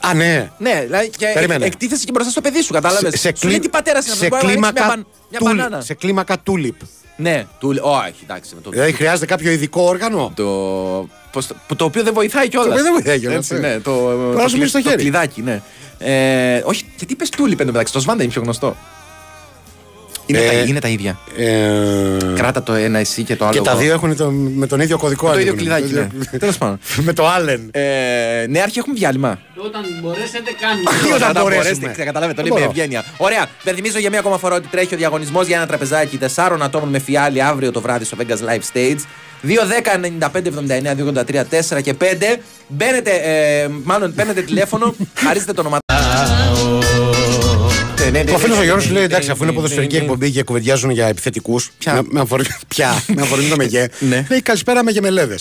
Α, ναι. Ναι, δηλαδή και Περίμενε. εκτίθεσαι και μπροστά στο παιδί σου, κατάλαβες. Σε, σε, Σου λέει τι πατέρα είναι σε αυτό που μπορεί να ανοίξει μια, κλίμακα, μπαν- μια τούλ- μπανάνα. σε κλίμακα τούλιπ. Ναι, του λέει, Όχι, εντάξει. Με το, Δηλαδή χρειάζεται κάποιο ειδικό όργανο; το, πώς το, που το οποίο δεν βοηθάει κιόλας. Το οποίο δεν βοηθάει κιόλας, Έτσι, ε. ναι, το, να το, σου μείνει στο το χέρι. κλειδάκι, ναι. Ε, όχι, γιατί πες τούλιπ εντωμεταξύ. Το σβάντα είναι πιο γνωστό. Είναι, Ε, τα, είναι τα ίδια. Ε, Κράτα το ένα εσύ και το άλλο. και τα εγώ. δύο έχουν το, με τον ίδιο κωδικό. Το ίδιο ανοίγουν. κλειδάκι, Το ναι. ίδιο- Τέλος πάντων. με το Allen. Ε, ναι, αρχή έχουμε διάλειμμα. Όταν μπορέσετε, κάνουμε. Όταν Όταν μπορέσουμε. μπορέσετε, καταλάβετε, το Δεν λέει με μπορώ. ευγένεια. Ωραία. Υπενθυμίζω για μία ακόμα φορά ότι τρέχει ο διαγωνισμός για ένα τραπεζάκι 4 ατόμων με φιάλη αύριο το βράδυ στο Vegas Live Stage. 2, 10, 95, 79, 283, 4 και 5. Μπαίνετε, ε, μάλλον παίρνετε τηλέφωνο, χαρίζετε το όνομα. Ο φίλος ο Γιώργος λέει εντάξει, αφού είναι ποδοσφαιρική εκπομπή και κουβεντιάζουν για επιθετικούς. Ποια; Με, με αφορμή, ποια, με αφορμή το μεγέ. Ναι. Λέει καλησπέρα με γεμελέδε.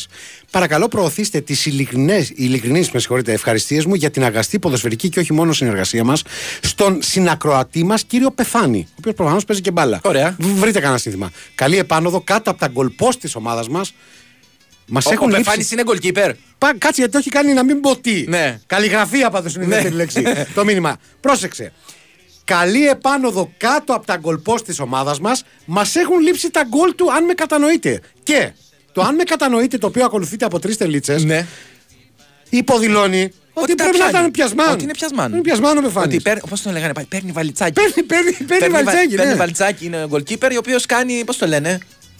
Παρακαλώ προωθήστε τις ειλικρινείς με συγχωρείτε ευχαριστίες μου για την αγαστή ποδοσφαιρική και όχι μόνο συνεργασία μας στον συνακροατή μας κύριο Πεθάνη. Ο οποίος προφανώς παίζει και μπάλα. Ωραία. Β- Βρείτε κανένα σύνθημα. Καλή επάνωδο κάτω από τα γκολπό της ομάδας μας. Μας Ο, ο έχουν Πεφάνης λείψει. είναι goalkeeper. Πα, κάτσε γιατί το έχει κάνει να μην πω τι. Ναι. Καλλιγραφία πάντω είναι η Ναι. δεύτερη λέξη. το μήνυμα. Πρόσεξε. Καλή επάνωδο κάτω από τα γκολ της ομάδας μας. Μας έχουν λείψει τα γκολ του, αν με κατανοείτε. Και το αν με κατανοείτε, το οποίο ακολουθείται από τρεις τελίτσες, Ναι. υποδηλώνει ότι, τα πρέπει να πιάνει. ήταν πιασμένο. Ότι είναι πιασμένο. Είναι πιασμένο με φάνη. Ότι παίρνει, πώς τον λέγανε πάλι, παίρνει βαλιτσάκι. Παίρνει, παίρνει, παίρνει, βα- βαλτσάκι. παίρνει Ναι. βαλιτσάκι, είναι goalkeeper, ο οποίος κάνει, πώς το λένε,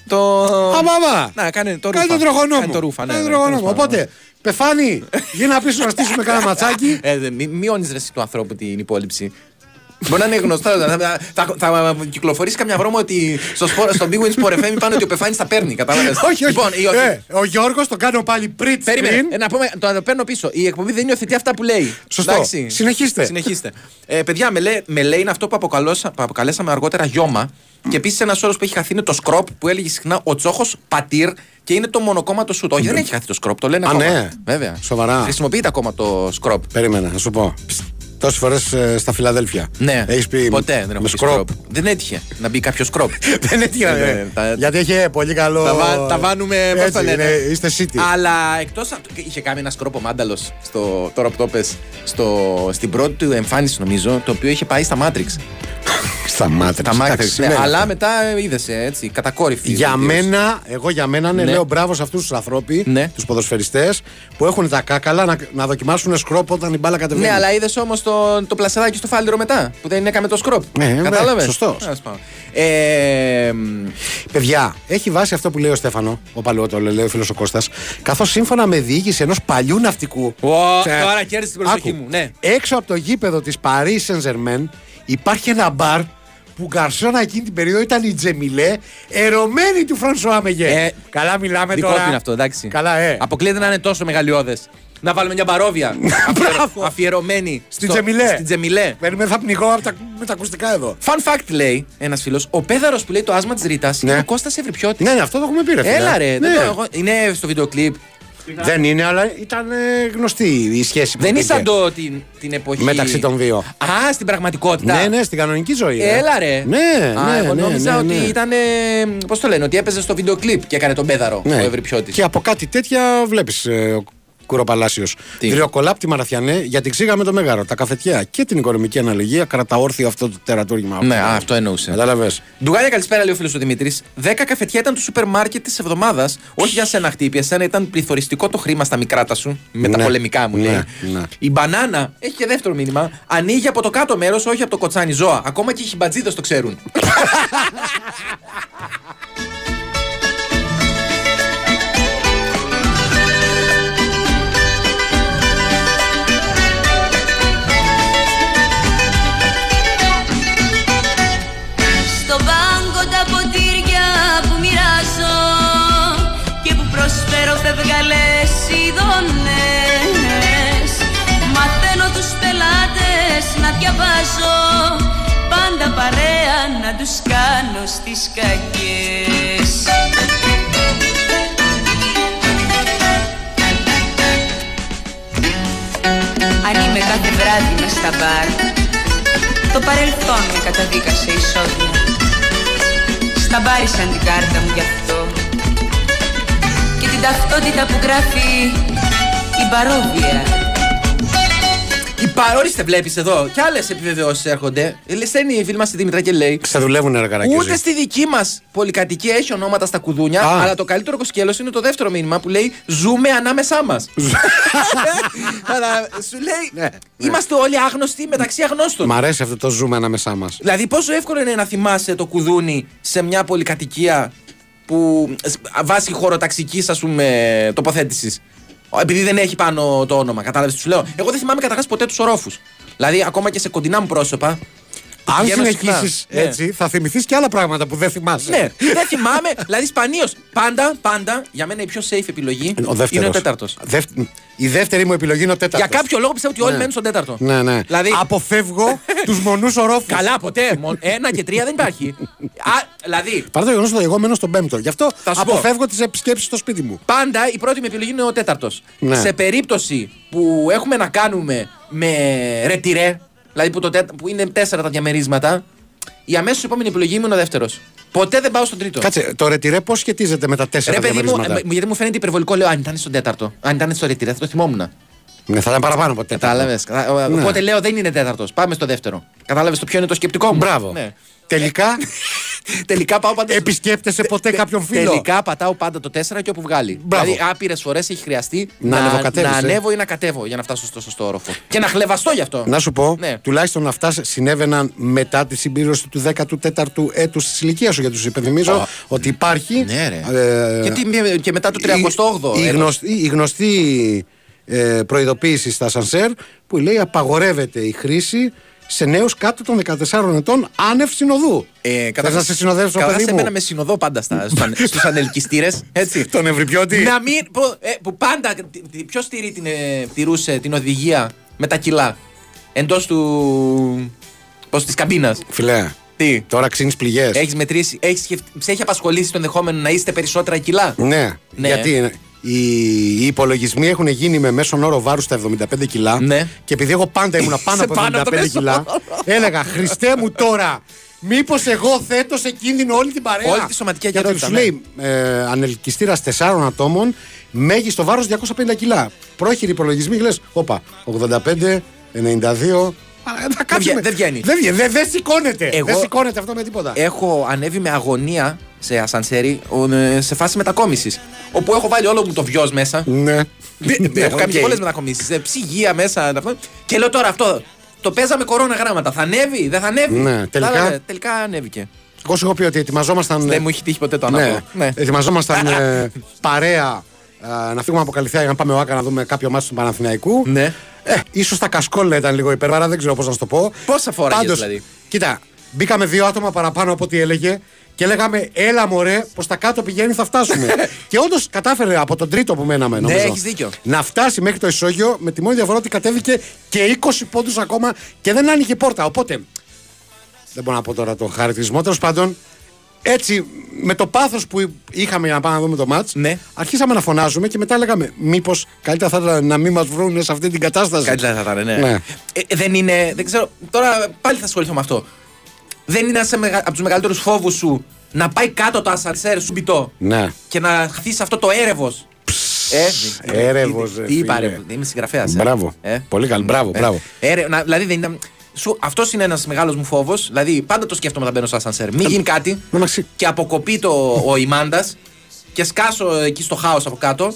το. Αμάμα. Να, κάνει το Κάνει ρούφα. τον τροχονόμο. Κάνει το ρούφα, ναι. Κάνει ναι, τον τροχονόμο. τέλος πάντων. Οπότε, πεθάνει, γίνα πίσω να στήσουμε κανένα ματσάκι. Ε, δε- μη, μειώνεις ρε του ανθρώπου την υπόλοιψη. Μπορεί να είναι γνωστό. Θα, θα, θα, θα κυκλοφορήσει καμιά βρώμα ότι στο, σπορ, στο Big Win Sport FM είπαν ότι ο Πεφάνη τα παίρνει. Κατάλαβες; όχι, όχι. Λοιπόν, η, Ε, ο Γιώργος το κάνω πάλι πριτ Περίμενε. screen. Ε, να πούμε, το, το παίρνω πίσω. Η εκπομπή δεν υιοθετεί αυτά που λέει. Σωστό. Συνεχίστε. Συνεχίστε. Ε, παιδιά, με, λέει, με λέει είναι αυτό που, αποκαλώσα- που αποκαλέσαμε αργότερα γιώμα. Και επίσης ένας όρος που έχει χαθεί είναι το σκρόπ που έλεγε συχνά ο Τσόχος πατήρ και είναι το μονοκόμματο σουτ. Όχι, δεν έχει χαθεί το σκρόπ, το λένε Α, ακόμα. ναι. Βέβαια. Σοβαρά. Χρησιμοποιείται ακόμα το σκρόπ. Περίμενα, να σου πω. Τόσες φορές στα Φιλαδέλφια. Ναι, Έχεις πει ποτέ δεν έχω με πει σκρόπ. σκρόπ. Δεν έτυχε να μπει κάποιος σκρόπ. Δεν έτυχε. Ναι, ναι. ναι, τα- Γιατί έχει πολύ καλό. τα, βα- τα βάνουμε, πώς Έτσι, το λένε; είναι, Είστε city. Αλλά εκτός αυτού. Είχε κάνει ένα σκρόπο μάνταλος στο. Τώρα που το πες, στο, στην πρώτη του εμφάνιση, νομίζω, το οποίο είχε πάει στα Matrix. Στα Matrix. Τα Matrix. Εντάξει, ναι, ναι. αλλά μετά είδε έτσι, κατακόρυφη. Για βελτίωση. μένα, εγώ για μένα ναι, Ναι. λέω μπράβο σε αυτούς τους ανθρώπου, Ναι. τους ποδοσφαιριστές, που έχουν τα κάκαλα να, να δοκιμάσουν σκρόπ όταν η μπάλα κατεβαίνει. Ναι, αλλά είδες όμως το, το πλασεδάκι στο φάλιρο μετά που δεν έκαμε το σκρόπ. Ναι, Κατάλαβες; ναι, σωστός. Ε, μ, Παιδιά, έχει βάσει αυτό που λέει ο Στέφανο, ο Παλαιότο, λέει ο φίλος ο Κώστας, καθώς σύμφωνα με διοίκηση ενός παλιού ναυτικού. Ω, Ε, τώρα κέρδισε την προσοχή άκου, μου. Ναι. Έξω από το γήπεδο της Paris Saint-Germain υπάρχει ένα μπαρ που γκαρσόνα εκείνη την περίοδο ήταν η Τζεμιλέ, ερωμένη του Φρανσουά Μεγέ. Ε, Καλά μιλάμε Δικό τώρα. του είναι αυτό, εντάξει. Καλά, ε. Αποκλείεται να είναι τόσο μεγαλειώδες. Να βάλουμε μια μπαρόβια Μπράβο. αφιερωμένη Στην στο- Τζεμιλέ. Στην Τζεμιλέ. Παίρνουμε, θα πνιγώ από τα, με τα ακουστικά εδώ. Fun fact λέει ένας φίλος, ο πέδαρος που λέει το άσμα της Ρίτας Ναι. είναι ο Κώστας Ευρυπιώτη. Ναι, ναι, αυτό το έχουμε πει, ρε φίλε. Έλα ρε, Ναι. δεν το- εγώ- είναι στο βίντεο κλιπ. Δεν είναι, αλλά ήταν ε, γνωστή η σχέση που Δεν είναι υπήρχε σαν το, την, την εποχή. μεταξύ των δύο. Α, στην πραγματικότητα. Ναι, ναι, στην κανονική ζωή. ρε. Έλα ρε. Ναι, Α, ναι, εγώ ναι, νόμιζα ναι, ναι. ότι ήταν. Πώς το λένε, ότι έπαιζε στο βίντεο κλιπ και έκανε τον πέδαρο Ναι. ο Ευρυπιώτη. Και από κάτι τέτοια βλέπεις. Κουροπαλάσιος. Δριοκολάπτη Μαραθιανέ, γιατί ξύγαμε το μέγαρο, τα καφετιά και την οικονομική αναλογία. Κρατά όρθιο αυτό το τερατούργημα. Ναι, α, αυτό εννοούσε. Κατάλαβε. Ντουγάνια, καλησπέρα, λέει ο φίλος του Δημήτρης. Δέκα καφετιά ήταν του σούπερ μάρκετ της εβδομάδας. Όχι για σένα χτύπη, εσένα ήταν πληθωριστικό το χρήμα στα μικράτα σου. Με τα Ναι. πολεμικά μου λέει. Ναι, ναι. Η μπανάνα έχει και δεύτερο μήνυμα. Ανοίγει από το κάτω μέρος, όχι από το κοτσάνι ζώα. Ακόμα και οι χιμπατζίδες το ξέρουν. προσφέρω φευγαλές ειδονές. Μαθαίνω τους πελάτες να διαβάζω. Πάντα παρέα να τους κάνω στις κακές. Αν είμαι κάθε βράδυ μες στα μπαρ Το παρελθόν με καταδίκασε ισόβια Σταμπάρισαν την κάρτα μου γι' αυτό. Και την ταυτότητα που γράφει η παρόβια Η παρόριστε βλέπεις εδώ. Και άλλες επιβεβαιώσεις έρχονται. Ε, Στέλνει η φίλη μας τη Δήμητρα και λέει. Ξεδουλεύουν ρε καρακιόζη. Ούτε στη δική μας πολυκατοικία έχει ονόματα στα κουδούνια, Α. αλλά το καλύτερο κοσκέλος είναι το δεύτερο μήνυμα που λέει Ζούμε ανάμεσά μας. Αλλά σου λέει Ναι, Είμαστε όλοι άγνωστοι μεταξύ αγνώστων. Μ' αρέσει αυτό το ζούμε ανάμεσά μας. Δηλαδή, πόσο εύκολο είναι να θυμάσαι το κουδούνι σε μια πολυκατοικία που σ- βάσει χωροταξικής, ας πούμε, τοποθέτησης. Επειδή δεν έχει πάνω το όνομα, κατάλαβες τι σου λέω; Εγώ δεν θυμάμαι καταρχά ποτέ τους ορόφους. Δηλαδή, ακόμα και σε κοντινά μου πρόσωπα. Αν πηγαίνω συχνά. συνεχίσεις Ναι. έτσι, θα θυμηθείς και άλλα πράγματα που δεν θυμάσαι. Ναι, δεν θυμάμαι. δηλαδή, σπανίως. Πάντα, πάντα, για μένα η πιο safe επιλογή Ο δεύτερος. είναι ο τέταρτος. Δεύ- Η δεύτερη μου επιλογή είναι ο τέταρτος. Για κάποιο λόγο πιστεύω ότι όλοι Ναι. μένουν στον τέταρτο. Ναι, ναι. Δηλαδή- Αποφεύγω τους μονούς ορόφους. Καλά, ποτέ. Μο- Ένα και τρία δεν υπάρχει. Α, δηλαδή, Παρά το γεγονός ότι εγώ μένω στον πέμπτο. Γι' αυτό Θα σου πω. αποφεύγω τις επισκέψεις στο σπίτι μου. Πάντα η πρώτη μου επιλογή είναι ο τέταρτος. Ναι. Σε περίπτωση που έχουμε να κάνουμε με ρετυρέ, δηλαδή που, το τέτα- που είναι τέσσερα τα διαμερίσματα, η αμέσως επόμενη επιλογή μου είναι ο δεύτερος. Ποτέ δεν πάω στον τρίτο. Κάτσε, το ρετυρέ πώς σχετίζεται με τα τέσσερα Ρε παιδί μου, διαμερίσματα; ε, γιατί μου φαίνεται υπερβολικό, λέω αν ήταν στον τέταρτο. Αν ήταν στο ρετυρέ, θα το θυμόμουν. Ναι, θα ήταν παραπάνω από τέταρτο. Κατάλαβες. Ναι. Οπότε λέω δεν είναι τέταρτος. Πάμε στο δεύτερο. Κατάλαβες το ποιο είναι το σκεπτικό μου. Μπράβο. Ναι. Τελικά, Τελικά πάω πάντα. στο- επισκέπτεσαι ποτέ κάποιον φίλο; Τελικά πατάω πάντα το 4 και όπου βγάλει. Μπράβο. Δηλαδή, άπειρες φορές έχει χρειαστεί Να ανεβοκατέβεις, να ε. ανέβω ή να κατέβω για να φτάσω στο σωστό όροφο. Και να χλεβαστώ γι' αυτό. Να σου πω, Ναι. τουλάχιστον αυτά συνέβαιναν μετά τη συμπλήρωση του 14ου έτους της ηλικίας σου. Γιατί τους υπενθυμίζω ότι υπάρχει. Ναι, ρε. ε, Γιατί μη- και μετά το 38ο. η, η, έτος. γνωστή, η γνωστή ε, προειδοποίηση στα Σανσέρ που λέει απαγορεύεται η χρήση σε νέους κάτω των 14 ετών άνευ συνοδού. Ε, Θες να σε συνοδεύσω, καταρχάς παιδί μου; εμένα με συνοδό πάντα στα, στους ανελκυστήρες. Έτσι. Τον Ευρυπιώτη. να μην. Που, ε, που πάντα. Ποιος τηρεί την, ε, τηρούσε την οδηγία με τα κιλά εντός του. Πώς της καμπίνας; Φιλέ, Τι; τώρα ξύνεις πληγές. Έχεις μετρήσει, έχεις, σκεφ- σε έχει απασχολήσει το ενδεχόμενο να είστε περισσότερα κιλά; Ναι, Ναι. γιατί είναι- οι, οι υπολογισμοί έχουν γίνει με μέσον όρο βάρους στα 75 κιλά. Ναι. Και επειδή εγώ πάντα ήμουν πάνω Σε από πάνω από το 75 μέσο κιλά, όρο. έλεγα Χριστέ μου τώρα, μήπως εγώ θέτω σε κίνδυνο όλη την παρέα. Όλη τη σωματική Γιατί ακεραιότητα, σου ναι. λέει ε, ανελκυστήρας 4 ατόμων, μέγιστο βάρος 250 κιλά. Πρόχειροι υπολογισμοί, λες, όπα, 85, 92. Α, Θα κάτσουμε. βγα- δεν βγαίνει. Δεν βγαίνει. Δεν, δεν σηκώνεται. Εγώ- Δεν σηκώνεται αυτό με τίποτα. Έχω ανέβει με αγωνία σε ασανσέρι ο, ε, σε φάση μετακόμισης. Όπου έχω βάλει όλο μου το βιός μέσα. ναι. έχω κάνει οκ. πολλές μετακομίσεις. Ψυγεία μέσα. αυτό. Και λέω τώρα αυτό. Το παίζαμε κορώνα γράμματα. Θα ανέβει, δεν θα ανέβει; Ναι, τελικά- Κατάλαβε, τελικά ανέβηκε. Εγώ σου έχω πει ότι ετοιμαζόμασταν. Δεν μου έχει τύχει ποτέ το Ναι, ανάποδο. Ναι. ετοιμαζόμασταν ε, παρέα ε, να φύγουμε από Καλλιθέα για να πάμε ΟΑΚΑ να δούμε κάποιο ματς του Παναθηναϊκού. Ναι. Ε, ίσως τα κασκόλα ήταν λίγο υπερβάρα, δεν ξέρω πώς να σου το πω. Πόσα φοράγες, Πάντως, δηλαδή; Κοίτα, μπήκαμε δύο άτομα παραπάνω από ό,τι έλεγε και λέγαμε, έλα μωρέ, προ τα κάτω πηγαίνει, θα φτάσουμε. και όντως κατάφερε από τον τρίτο που μέναμε, νομίζω. Ναι, έχεις δίκιο. Να φτάσει μέχρι το ισόγειο με τη μόνη διαφορά ότι κατέβηκε και 20 πόντους ακόμα και δεν άνοιγε πόρτα. Οπότε, δεν μπορώ να πω τώρα το χαρακτηρισμό. Τέλος πάντων, έτσι με το πάθος που είχαμε για να πάμε να δούμε το μάτς, Ναι. αρχίσαμε να φωνάζουμε και μετά λέγαμε, Μήπως καλύτερα θα ήταν να μην μας βρουν σε αυτή την κατάσταση. Καλύτερα θα ήταν, ναι. Ναι. Ε, δεν είναι. Δεν ξέρω. Τώρα πάλι θα ασχοληθώ με αυτό. Δεν είναι ένας μεγα, από τους μεγαλύτερους φόβους σου να πάει κάτω το ασανσέρ σου μπιτό Ναι. και να χθεί αυτό το έρευος Ε, Έρευος, τι- ρε, Τι είπα, φίλε. ρε, είμαι συγγραφέα. Μπράβο. Πολύ καλό. Μπράβο, μπράβο. Ε, ρε, να- δηλαδή δεν ήταν. Σου, αυτός είναι ένας μεγάλος μου φόβος. Δηλαδή πάντα το σκέφτομαι όταν μπαίνω στο ασανσέρ. Μην γίνει κάτι και αποκοπεί το, ο ημάντας και σκάσω εκεί στο χάος από κάτω.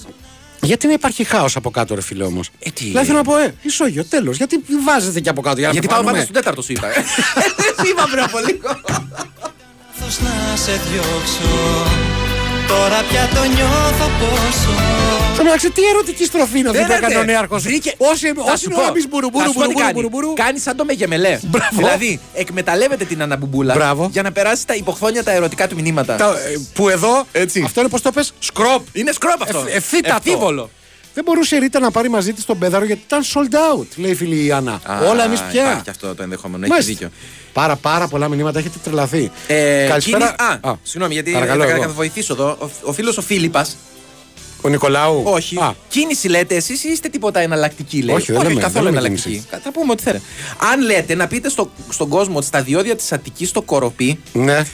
Γιατί να υπάρχει χάος από κάτω, ρε φίλε όμως; Ε, τι; Δηλαδή θέλω να πω, ε, ισόγειο, τέλος. Γιατί βάζετε και από κάτω. Για να Γιατί πάω πεθάνουμε. πάντα στον τέταρτο σου είπα. ε. Σου είπα πριν από λίγο. Λάθος να σε διώξω Τώρα πια το νιώθω πόσο Στο μεταξύ, τι ερωτική στροφή είναι αυτή που Δεν έκανε ο έρθε. νέαρχος. Βρήκε- Όσοι Θα όσοι σου είναι πω. ο Άμπης μπουρουμπουρου, Θα σου πω τι μπουρουμπουρου, κάνει. μπουρουμπουρου. Κάνεις σαν το μεγεμελέ. Μπράβο. Δηλαδή, εκμεταλλεύεται την αναμπουμπούλα Μπράβο. για να περάσει τα υποχθόνια τα ερωτικά του μηνύματα. Τα- ε, Που εδώ, αυτό είναι πώς το πες, σκρόπ. Είναι σκρόπ αυτό. Εφ- ευθύτατο. Ευθύβολο. Δεν μπορούσε η Ρίτα να πάρει μαζί της τον πέδαρο γιατί ήταν sold out, λέει η φίλη η Άννα. Α, Όλα εμείς πια. Υπάρχει αυτό το ενδεχόμενο. Έχει Μάλιστα. δίκιο. Πάρα, πάρα πολλά μηνύματα έχετε τρελαθεί. Ε, Καλησπέρα. κίνη- Α, συγγνώμη, γιατί παρακαλώ, θα, εγώ. θα βοηθήσω εδώ. Ο, ο φίλος ο Φίλιππας. Ο Νικολάου. Όχι. Α, Κίνηση λέτε, εσείς είστε τίποτα εναλλακτική, λέει; Όχι, δεν λέμε, καθόλου δεν λέμε εναλλακτική. κίνησης. Θα πούμε ό,τι θέλετε. Αν λέτε να πείτε στο, στον κόσμο ότι στα διόδια της Αττικής στο Κοροπή, ναι.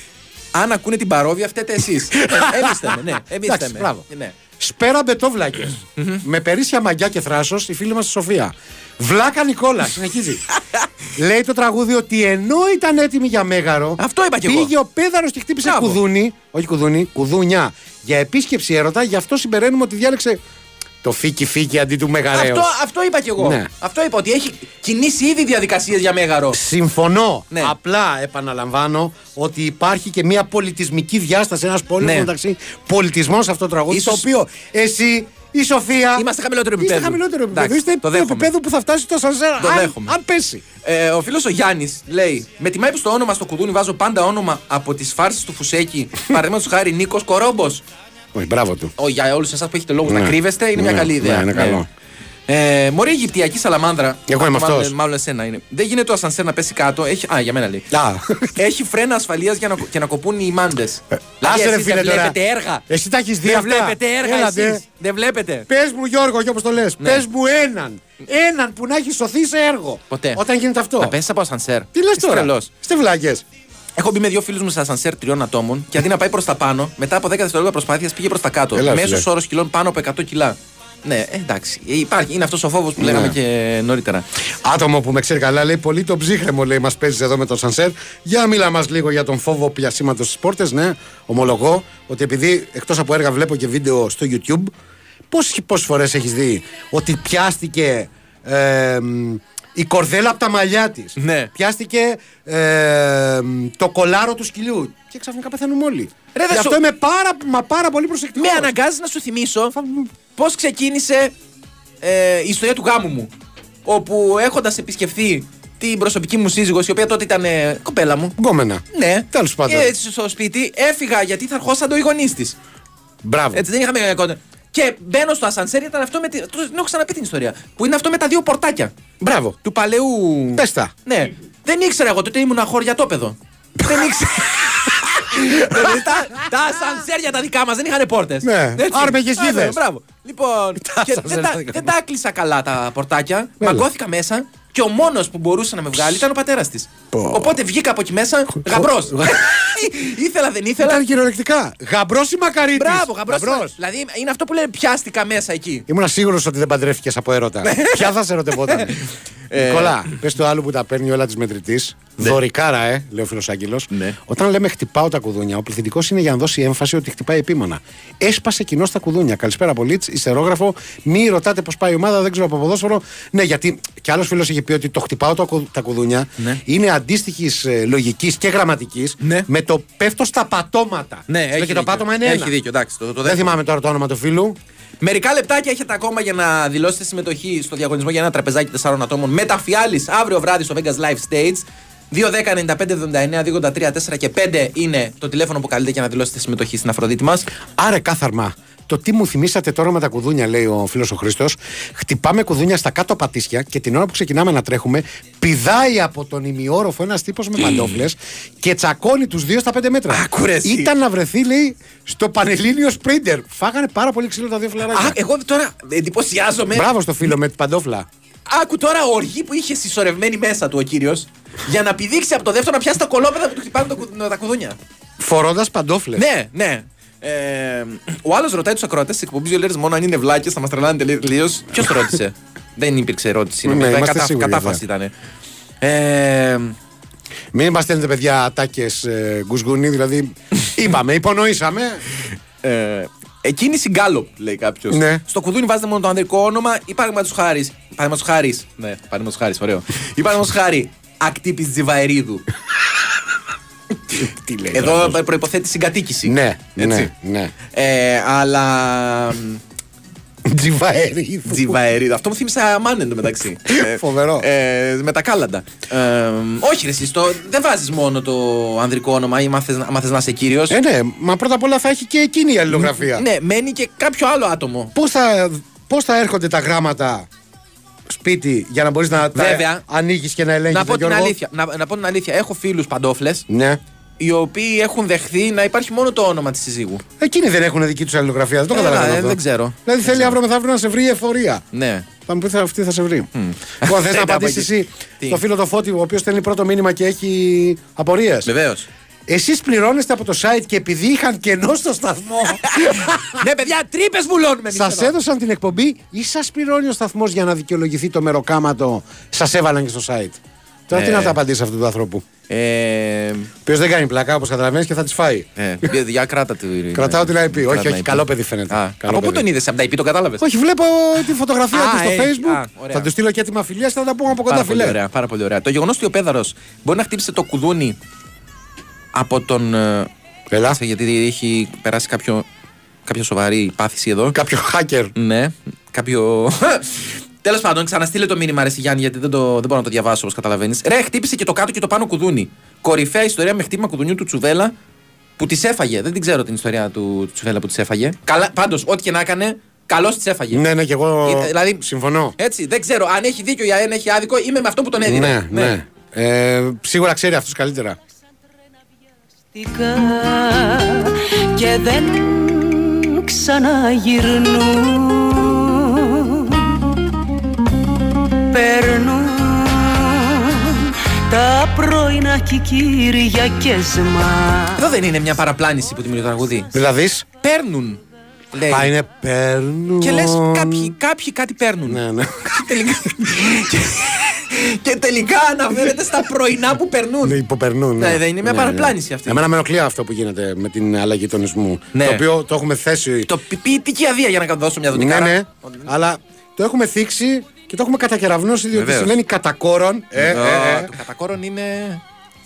αν ακούνε την παρόβια, φταίτε εσείς. Εμείς θέμε, ναι. Εμείς Εντάξει, θέμε. μπράβο. Ναι. Σπέρα μπετόβλακες. με περίσσια μαγιά και θράσος, η φίλη μας η Σοφία. Βλάκα Νικόλα, συνεχίζει. Λέει το τραγούδι ότι ενώ ήταν έτοιμη για μέγαρο. Αυτό είπα κι εγώ. Πήγε ο πέδαρος και χτύπησε Μπράβο. κουδούνι. Όχι κουδούνι, κουδούνια. Για επίσκεψη έρωτα, γι' αυτό συμπεραίνουμε ότι διάλεξε το φίκι φίκι αντί του μεγαρέως. Αυτό, αυτό είπα κι εγώ. Ναι. Αυτό είπα ότι έχει κινήσει ήδη διαδικασίες για μέγαρο. Συμφωνώ. Ναι. Απλά επαναλαμβάνω ότι υπάρχει και μια πολιτισμική διάσταση, ένας πόλεμος Ναι. μεταξύ πολιτισμών σε αυτό το τραγούδι. Ίσως- Το οποίο εσύ, η Σοφία. Είμαστε χαμηλότερο Είστε επίπεδο. χαμηλότερο επίπεδο. Εντάξει, Είστε το το δέχομαι. επίπεδο που θα φτάσει το σανσέρ. Το αν, δέχομαι. αν πέσει. Ε, ο φίλος ο Γιάννης λέει: Με τιμάει που στο όνομα στο κουδούνι βάζω πάντα όνομα από τις φάρσει του Φουσέκη. Παραδείγματος χάρη Νίκος Κορόμπος. Όχι, μπράβο του. Για όλους εσάς που έχετε λόγους Ναι. να κρύβεστε, είναι μια Ναι, καλή ιδέα. ναι, είναι καλό. Ε, Μωρή Αιγυπτιακή Σαλαμάνδρα. Εγώ είμαι Μάλλον- αυτός. Μάλλον εσένα είναι. Δεν γίνεται το ασανσέρ να πέσει κάτω. Έχει, α, για μένα λέει. Α. Έχει φρένα ασφαλείας για να, και να κοπούν οι μάντες. άσε ρε εσείς φίλε δεν τώρα. βλέπετε έργα. Εσύ τα έχεις δει Δεν αυτά; βλέπετε έργα Έλατε. εσείς. Δεν βλέπετε. Πες μου, Γιώργο, και όπως το λες, Ναι. πες μου έναν. Έναν που να έχει σωθεί σε έργο. Ποτέ. Όταν γίνεται αυτό. Να πέσεις από ασανσέρ. Τι λες Είσαι τώρα; τρελός. Είστε βλάκε. Έχω μπει με δύο φίλους μου σε ασανσέρ τριών ατόμων και αντί να πάει προς τα πάνω, μετά από 10 δευτερόλεπτα προσπάθειας πήγε προς τα κάτω. Έλα, Μέσος φίλε. όρος κιλών πάνω από 100 κιλά. Ναι, ε, εντάξει. Ε, Υπάρχει, είναι αυτός ο φόβος που λέγαμε Ναι. και νωρίτερα. Άτομο που με ξέρει καλά λέει πολύ το ψύχρεμο λέει μας παίζεις εδώ με το Σανσέρ. Για μίλα μας λίγο για τον φόβο πιασίματος στις πόρτες. Ναι, ομολογώ ότι επειδή εκτός από έργα βλέπω και βίντεο στο YouTube, πόσες, πόσες φορές έχεις δει ότι πιάστηκε ε, μ, η κορδέλα από τα μαλλιά της. Ναι. Πιάστηκε ε, μ, το κολάρο του σκυλιού. Και ξαφνικά πεθαίνουμε όλοι. Ρε, Γι' δεν αυτό σου- είμαι πάρα, μα πάρα πολύ προσεκτικός. Με αναγκάζει να σου θυμίσω πώς ξεκίνησε ε, η ιστορία του γάμου μου. Όπου έχοντας επισκεφθεί την προσωπική μου σύζυγος, η οποία τότε ήταν ε, κοπέλα μου. Γκόμενα. Ναι, Τέλος πάντων. Και έτσι στο σπίτι έφυγα γιατί θα ερχόσαν το οι γονείς της. Μπράβο. Έτσι δεν είχαμε κόντα. Και μπαίνω στο ασανσέρ, ήταν αυτό με. τη- Το την έχω ξαναπεί την ιστορία. Που είναι αυτό με τα δύο πορτάκια. Μπράβο. Του παλαιού. Πες τα. Ναι. Δεν ήξερα εγώ τότε ήμουν χωριατόπεδο. δεν ήξερα. Δηλαδή, τα, τα ασανσέρια τα δικά μας δεν είχαν πόρτες. Ναι. Άρμεγες γίδες. Μπράβο. Λοιπόν, και ασανσέρ δεν, τα, τα δικά δεν τα έκλεισα καλά τα πορτάκια. Έλα. Μαγκώθηκα μέσα και ο μόνος που μπορούσε να με βγάλει ήταν ο πατέρας της. Οπότε βγήκα από εκεί μέσα γαμπρός. ήθελα, δεν ήθελα. Ήταν κυριολεκτικά. Γαμπρός ή μακαρίτης; Μπράβο, γαμπρός. Δηλαδή είναι αυτό που λένε πιάστηκα μέσα εκεί. Ήμουν σίγουρος ότι δεν παντρεύτηκες από έρωτα. Ποια θα σε ερωτευόταν; Ε. Νικόλα, πες το άλλο που τα παίρνει όλα της μετρητής. Δωρικάρα, ε, λέει ο φίλος Άγγελος. Όταν λέμε χτυπάω τα κουδούνια, ο πληθυντικός είναι για να δώσει έμφαση ότι χτυπάει επίμονα. Έσπασε κοινό τα κουδούνια. Καλησπέρα, Πολίτς, ιστερόγραφο. Μη ρωτάτε πώς πάει η ομάδα, δεν ξέρω από ποδόσφαιρο. Ναι, γιατί κι άλλος φίλος είχε πει ότι το χτυπάω τα κου- τα κουδούνια είναι αντίστοιχης λογικής και γραμματικής με το πέφτω στα πατώματα. Ναι, Στο έχει και το δίκιο. πάτωμα είναι Έχει ένα. δίκιο, εντάξει. Το, το Δεν δέχομαι. θυμάμαι τώρα το όνομα του φίλου. Μερικά λεπτάκια έχετε ακόμα για να δηλώσετε συμμετοχή στο διαγωνισμό για ένα τραπεζάκι 4 ατόμων με τα φιάλης αύριο βράδυ στο Vegas Live Stage. 2, 10, 95, 79, 2, 3, 4 και 5 είναι το τηλέφωνο που καλείτε για να δηλώσετε συμμετοχή στην Αφροδίτη μας. Άρε κάθαρμα. Το τι μου θυμήσατε τώρα με τα κουδούνια, λέει ο φίλος ο Χρήστος. Χτυπάμε κουδούνια στα κάτω πατήσια και την ώρα που ξεκινάμε να τρέχουμε, πηδάει από τον ημιόροφο ένας τύπος με παντόφλες και τσακώνει τους δύο στα πέντε μέτρα. Άκουρε εσύ. Ήταν να βρεθεί, λέει, στο Πανελλήνιο Σπρίντερ. Φάγανε πάρα πολύ ξύλο τα δύο φιλαράκια. Α, εγώ τώρα εντυπωσιάζομαι. Μπράβο στο φίλο με την παντόφλα. Άκου τώρα οργή που είχε συσσωρευμένη μέσα του ο κύριος για να πηδήξει από το δεύτερο να πιάσει τα κολόπεδα που του χτυπάνε το κου- τα κουδούνια. Φορώντας παντόφλες. Ναι, ναι. Ε, ο άλλος ρωτάει τους ακροατές της εκπομπής δύο λέρε μόνο αν είναι βλάκες, θα μας τρελάνε τελείως. Ποιος το ρώτησε; Δεν υπήρξε ερώτηση. Ναι, νομίζω. είμαστε Κατα- σίγουροι κατάφαση για ήταν. Ε, Μην μας στέλνετε παιδιά ατάκες ε, γκουσγουνί, δηλαδή. είπαμε, υπονοήσαμε. ε, εκκίνηση γκάλοπ, λέει κάποιος. Ναι. Στο κουδούνι βάζετε μόνο το ανδρικό όνομα ή παραδείγματος χάρης. Παραδείγματος χάρης. Ναι, παραδείγματος χάρης, ωραίο. ή παραδείγματος χάρη ακτύπης Τζιβαερίδου. Τι λέει. Εδώ προποθέτει συγκατοίκηση. Ναι, Έτσι. ναι, ναι. Ε, αλλά. Τζιβαερίδου. Τζιβαερίδου. Αυτό μου θύμισε αμάν εντωμεταξύ. Ε, Φοβερό. Ε, με τα κάλαντα. Ε, όχι, ρε, εσύ, το, δεν βάζεις μόνο το ανδρικό όνομα ή άμα θες, άμα θες να είσαι κύριος. Ε, ναι, μα πρώτα απ' όλα θα έχει και εκείνη η αλληλογραφία. Ναι, μένει και κάποιο άλλο άτομο. Πώς θα, πώς θα έρχονται τα γράμματα σπίτι για να μπορείς να Βέβαια. τα ανοίγεις και να ελέγχεις. Να πω, την αλήθεια, να, να πω την αλήθεια. Έχω φίλους παντόφλες Ναι. οι οποίοι έχουν δεχθεί να υπάρχει μόνο το όνομα της συζύγου. Εκείνοι δεν έχουν δική τους αλληλογραφία. Δεν το Έλα, καταλαβαίνω. ε, αυτό. δεν ξέρω. Δηλαδή θέλει αύριο μεθαύριο να σε βρει η εφορία. Ναι. Θα μου πεις θα- αυτή θα σε βρει. Λοιπόν, θες Ε, να να απαντήσεις πω εσύ Τι; στο φίλο το Φώτη, ο οποίος στέλνει πρώτο μήνυμα και έχει απορίες; Βεβαίως. Εσείς πληρώνεστε από το site και επειδή είχαν κενό στο σταθμό, ναι, παιδιά, τρύπες βουλώνουμε. εμείς εδώ. σα έδωσαν την εκπομπή ή σας πληρώνει ο σταθμός για να δικαιολογηθεί το μεροκάματο, σας έβαλαν και στο site. Τώρα τι Ε. να τα απαντήσει αυτού του ανθρώπου. Ε, Ο οποίος δεν κάνει πλακά όπως καταλαβαίνεις και θα τη φάει. ε, για κράτα τη. Κρατάω την IP. Όχι, Κράτα όχι, την καλό IP. παιδί φαίνεται. Α, Καλό από πού παιδί. τον είδες, από τα IP το κατάλαβες; Όχι, βλέπω τη φωτογραφία Α, του στο έχει. Facebook. Α, ωραία. θα του στείλω και έτοιμα φιλία και θα τα πούμε από κοντά, Πάρα πολύ, φιλέ. ωραία, πάρα πολύ ωραία. Το γεγονός ότι ο Πέδαρος μπορεί να χτύπησε το κουδούνι από τον. ε, Έλα. κάτσε, Γιατί έχει περάσει κάποιο, κάποια σοβαρή πάθηση εδώ. Κάποιο hacker. Ναι, κάποιο. Τέλος πάντων, ξαναστείλε το μήνυμα ρε Γιάννη, γιατί δεν, το, δεν μπορώ να το διαβάσω όπως καταλαβαίνεις. Ρε, χτύπησε και το κάτω και το πάνω κουδούνι. Κορυφαία ιστορία με χτύπημα κουδουνιού του Τσουβέλα που της έφαγε. Δεν την ξέρω την ιστορία του, του Τσουβέλα που της έφαγε. Πάντως, ό,τι και να έκανε, καλώς της έφαγε. Ναι, ναι, και εγώ Ε, δηλαδή- συμφωνώ. Έτσι, δεν ξέρω αν έχει δίκιο ή αν έχει άδικο, είμαι με αυτό που τον έδινε. Ναι, ναι. Ε, σίγουρα ξέρει αυτό καλύτερα. Τικά και δεν ξαναγυρνούν Περνούν τα πρωινά και οι Κυριακές μας Εδώ δεν είναι μια παραπλάνηση που δημιουργεί το τραγούδι. Δηλαδή. Παίρνουν. Λέει. Α, είναι παίρνουν. Και λες, κάποιοι, κάποιοι κάτι παίρνουν. Ναι, ναι. τελικά, και, και τελικά αναφέρεται στα πρωινά που περνούν. Ναι, υποπερνούν. Ναι, δεν είναι μια Ναι, παραπλάνηση ναι. αυτή. Εμένα με ενοχλεί αυτό που γίνεται με την αλλαγή τονισμού. Ναι. Το οποίο το έχουμε θέσει. Το πι- ποιητική αδεία για να δώσω μια Ναι, δοντικάρα. ναι. Αλλά το έχουμε θίξει και το έχουμε κατακεραυνώσει διότι Βεβαίως. συμβαίνει κατά κόρον. Ε, ε, ε. Το κατακόρον είναι.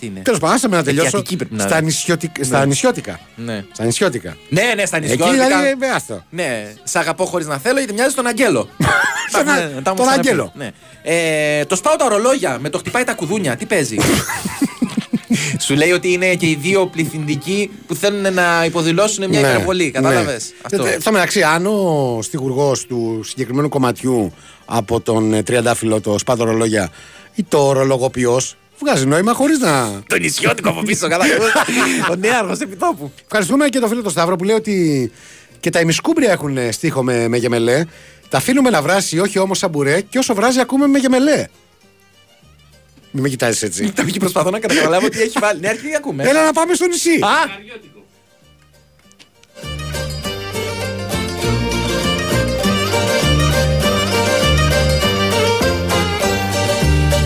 Τι είναι. Τέλος πάντων, άσε με να τελειώσω. Αιτιατική πρέπει να Στα, είναι. νησιωτικ- στα νησιώτικα. Ναι. Στα νησιώτικα. Ναι, ναι, στα Εκεί νησιώτικα. δηλαδή, ε, άστο. Ναι, σ' αγαπώ χωρίς να θέλω γιατί μοιάζει στον Αγγέλο. Στον Ναι, Α- τα έχουμε τον ξαναπεί. Αγγέλο. Ναι. Ε, το σπάω τα ορολόγια με το χτυπάει τα κουδούνια. Τι παίζει; Σου λέει ότι είναι και οι δύο πληθυντικοί που θέλουν να υποδηλώσουν μια Ναι, υπερβολή. Κατάλαβες; ναι. Αυτό. Ε, ε, Στο μεταξύ, αν ο στιγουργό του συγκεκριμένου κομματιού από τον ε, Τριαντάφυλλο, το σπάτο ρολόγια ή το ρολογοποιός, βγάζει νόημα χωρίς να. Το νησιώτικο από πίσω, καλά. Ο νέαρχος επιτόπου. Ευχαριστούμε και το φίλο του Σταύρο που λέει ότι και τα ημισκούμπρια έχουν ε, στίχο με, με γεμελέ. Τα αφήνουμε να βράσει, όχι όμως σαν μπουρέ, και όσο βράζει ακούμε με γεμελέ. Μην με κοιτάζεις έτσι. Τα και προσπαθώ να καταλάβω τι έχει βάλει. Ναι, αρχή ακούμε. Έλα να πάμε στο νησί. Α,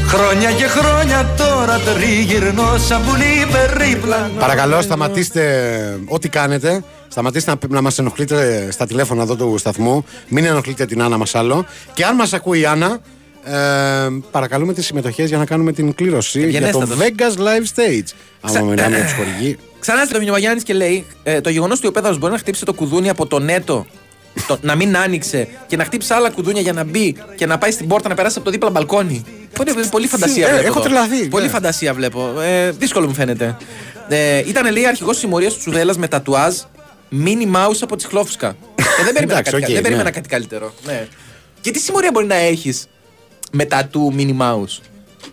Χρόνια και χρόνια τώρα τριγυρνώ σαν πουλί περίπλανο Παρακαλώ, σταματήστε ό,τι κάνετε. Σταματήστε να, να μας ενοχλείτε στα τηλέφωνα εδώ του σταθμού. Μην ενοχλείτε την Άννα μας άλλο. Και αν μας ακούει η Άννα, ε, παρακαλούμε τις συμμετοχές για να κάνουμε την κλήρωση για το Ευγενέστατος. Vegas Live Stage. Άμα μιλάμε για του χορηγοί. Ξανά στο μήνυμα Γιάννης και λέει: ε, Το γεγονός ότι ο πέδαλο μπορεί να χτύψει το κουδούνι από το νέτο, το, να μην άνοιξε και να χτύψει άλλα κουδούνια για να μπει και να πάει στην πόρτα να περάσει από το δίπλα μπαλκόνι. Πολύ, πολύ φαντασία Ε, βλέπω. έχω εδώ. τρελαθεί, Πολύ ναι. φαντασία βλέπω. Ε, δύσκολο μου φαίνεται. Ε, ήταν λέει αρχηγός τη συμμορίας του Τσουδέλλα με τατουάζ Minnie Mouse από τη Χλόφουσκα. ε, δεν περίμενα, Εντάξει, κάτι, οκ, δεν περίμενα ναι. κάτι καλύτερο. Ναι. Και τι συμμορία μπορεί να έχεις με τατού Minnie Mouse.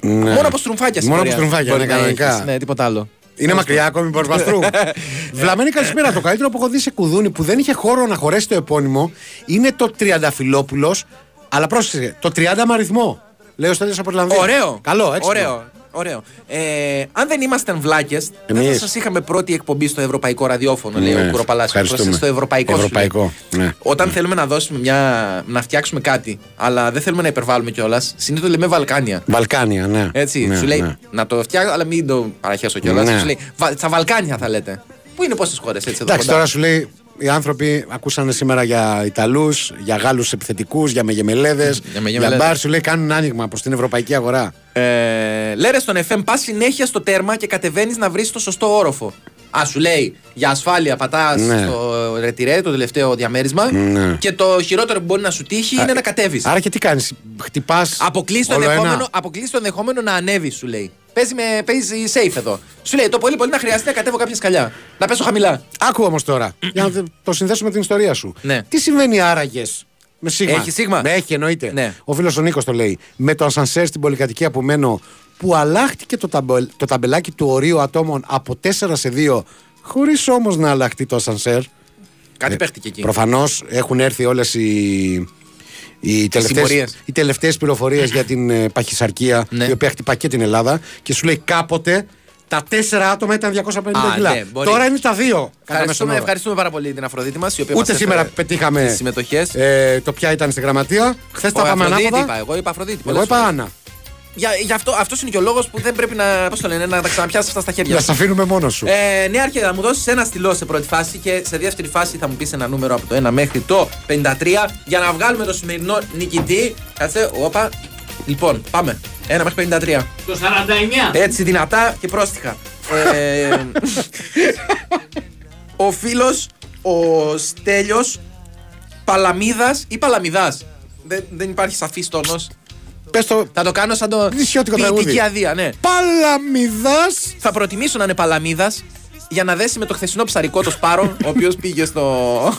Ναι. Μόνο από στρουμφάκια Μόνο συμμορία από στρουμφάκια, μπορεί ναι, να κανονικά. έχεις. Ναι, τίποτα άλλο. Είναι μακριά ακόμη Μπορμπαστρού. Βλαμμένη καλησπέρα. Το καλύτερο που έχω δει σε κουδούνι που δεν είχε χώρο να χωρέσει το επώνυμο είναι το Τριανταφυλόπουλος. Αλλά πρόσεξε, το 30 με αριθμό. Λέει ο Στέλιος από Ιρλανδία. Ωραίο. Καλό, έξυπνο. Ωραίο. Ωραίο. Ε, αν δεν ήμασταν βλάκες, δεν Εμείς. θα σας είχαμε πρώτη εκπομπή στο ευρωπαϊκό ραδιόφωνο, λέει Ναι, ο Κουροπαλάσιος. ευχαριστούμε. Στο ευρωπαϊκό. σου λέει. Ευρωπαϊκό, ναι. Όταν θέλουμε να δώσουμε μια. να φτιάξουμε κάτι, αλλά δεν θέλουμε να υπερβάλλουμε κιόλας, συνήθως λέμε Βαλκάνια. Βαλκάνια, ναι. Έτσι, ναι, σου λέει ναι. να το φτιάξω, αλλά μην το παραχέσω κιόλας. Ναι. Σου λέει «Βα- στα Βαλκάνια θα λέτε. Πού είναι πόσες χώρες έτσι εδώ Εντάξει, κοντά; τώρα σου λέει οι άνθρωποι ακούσανε σήμερα για Ιταλούς, για Γάλλους επιθετικούς, για Μεγεμελέδες, Για για, Μεγεμελέδες. μπαρ. Σου λέει κάνουν άνοιγμα προς την ευρωπαϊκή αγορά. Ε, λέρε στον FM, πας συνέχεια στο τέρμα και κατεβαίνεις να βρεις το σωστό όροφο. Α, σου λέει για ασφάλεια, πατάς Ναι. στο ρετυρέ, το τελευταίο διαμέρισμα. Ναι. Και το χειρότερο που μπορεί να σου τύχει είναι να κατέβεις. Άρα και τι κάνεις, χτυπάς. Αποκλείσει το, όλο ένα; ενδεχόμενο, αποκλείσει το ενδεχόμενο να ανέβεις, σου λέει. Παίζει, με, παίζει safe εδώ. Σου λέει το πολύ πολύ να χρειαστεί να κατέβω κάποια σκαλιά. Να πέσω χαμηλά. Άκου όμως τώρα, για να το συνδέσουμε με την ιστορία σου. Ναι. Τι συμβαίνει άραγες με σίγμα; Έχει σίγμα; Με έχει, εννοείται. Ναι. Ο φίλος ο Νίκος το λέει. Με το ασανσέρ στην πολυκατοικία που μένω, που αλλάχτηκε το, ταμπελ- το ταμπελάκι του ορίου ατόμων από 4 σε 2, χωρίς όμως να αλλάχτεί το ασανσέρ. Κάτι παίχτηκε εκεί. Προφανώς έχουν έρθει όλες οι, οι τελευταίες, συμμορίες. οι τελευταίες πληροφορίες για την ε, παχυσαρκία Ναι. η οποία χτυπά και την Ελλάδα και σου λέει κάποτε τα τέσσερα άτομα ήταν 250 Α, κιλά. ναι, μπορεί. Τώρα είναι τα δύο. κατά μέσον Ευχαριστούμε, όρο. ευχαριστούμε πάρα πολύ την Αφροδίτη μας. Ούτε σήμερα πετύχαμε συμμετοχές. ε, το ποια ήταν στη γραμματεία. Χθες τα πάμε Αφροδίτη ανάποδα. είπα, εγώ είπα Αφροδίτη. Εγώ πολλές είπα φορές. Άννα. Για, για αυτό, αυτός είναι και ο λόγος που δεν πρέπει να, πώς το λένε, να τα ξαναπιάσεις αυτά στα χέρια Να σου. σε αφήνουμε μόνος σου. Ε, ναι, Αρχέ, θα μου δώσεις ένα στυλό σε πρώτη φάση και σε δεύτερη φάση θα μου πεις ένα νούμερο από το 1 μέχρι το 53 για να βγάλουμε το σημερινό νικητή. Κάτσε, όπα. Λοιπόν, πάμε. 1 μέχρι 53. Το 49. Έτσι δυνατά και πρόστιχα. Ε, ο φίλος, ο Στέλιος Παλαμίδας ή Παλαμιδάς. Δεν, δεν υπάρχει σαφής τόνος. Πες το Θα το κάνω σαν το. νησιώτικο ποιητική τραγούδι. αδεία, ναι. Παλαμιδάς. Θα προτιμήσω να είναι Παλαμίδας για να δέσει με το χθεσινό ψαρικό το Σπάρο, ο οποίος πήγε στο.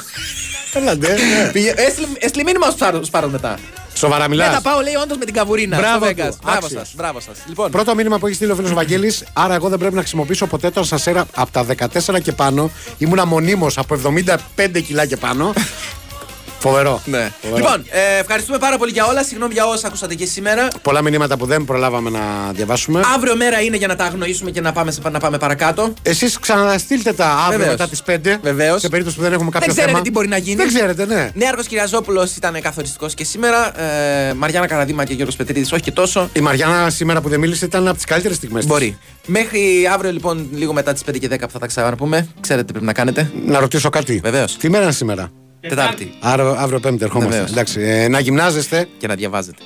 Έλα ντε, ναι. πήγε... Έστειλε, έστειλε μήνυμα στο Σπάρο μετά. Σοβαρά Ναι, μιλάς. θα πάω, λέει, όντως με την καβουρίνα. Μπράβο στο του, Vegas. Μπράβο άξιος. σας. Μπράβο σας. Λοιπόν, Πρώτο μήνυμα που έχει στείλει ο φίλος Βαγγέλης. Άρα, εγώ δεν πρέπει να χρησιμοποιήσω ποτέ τον Σασέρα από τα 14 και πάνω. Ήμουνα μονίμως από 75 κιλά και πάνω. Φοβερό. ναι. Φοβερό. λοιπόν ε, ευχαριστούμε πάρα πολύ για όλα. Συγγνώμη για όσα ακούσατε και σήμερα. Πολλά μηνύματα που δεν προλάβαμε να διαβάσουμε. Αύριο μέρα είναι για να τα αγνοήσουμε και να πάμε, σε- να πάμε παρακάτω. Εσείς ξαναστείλτε τα αύριο Βεβαίως. μετά τις 5. Βεβαίως. Σε περίπτωση που δεν έχουμε κάποιο δεν ξέρετε θέμα. τι μπορεί να γίνει. Δεν ξέρετε, ναι. Νέαρχος Κυριαζόπουλος ήταν καθοριστικός και σήμερα. Ε, Μαριάννα Καραδίμα και Γιώργος Πετρίδης, όχι και τόσο. Η Μαριάννα σήμερα που δεν μίλησε ήταν από τις καλύτερες στιγμές. Μπορεί. Μέχρι αύριο λοιπόν, λίγο μετά τις 5 και 10 που θα τα ξαναπούμε, ξέρετε τι πρέπει να κάνετε. Να ρωτήσω κάτι. Βεβαίως. Τι μέρα είναι σήμερα; Τετάρτη. Άρα αύριο Πέμπτη ερχόμαστε. Βεβαίως. Εντάξει, ε, να γυμνάζεστε. Και να διαβάζετε.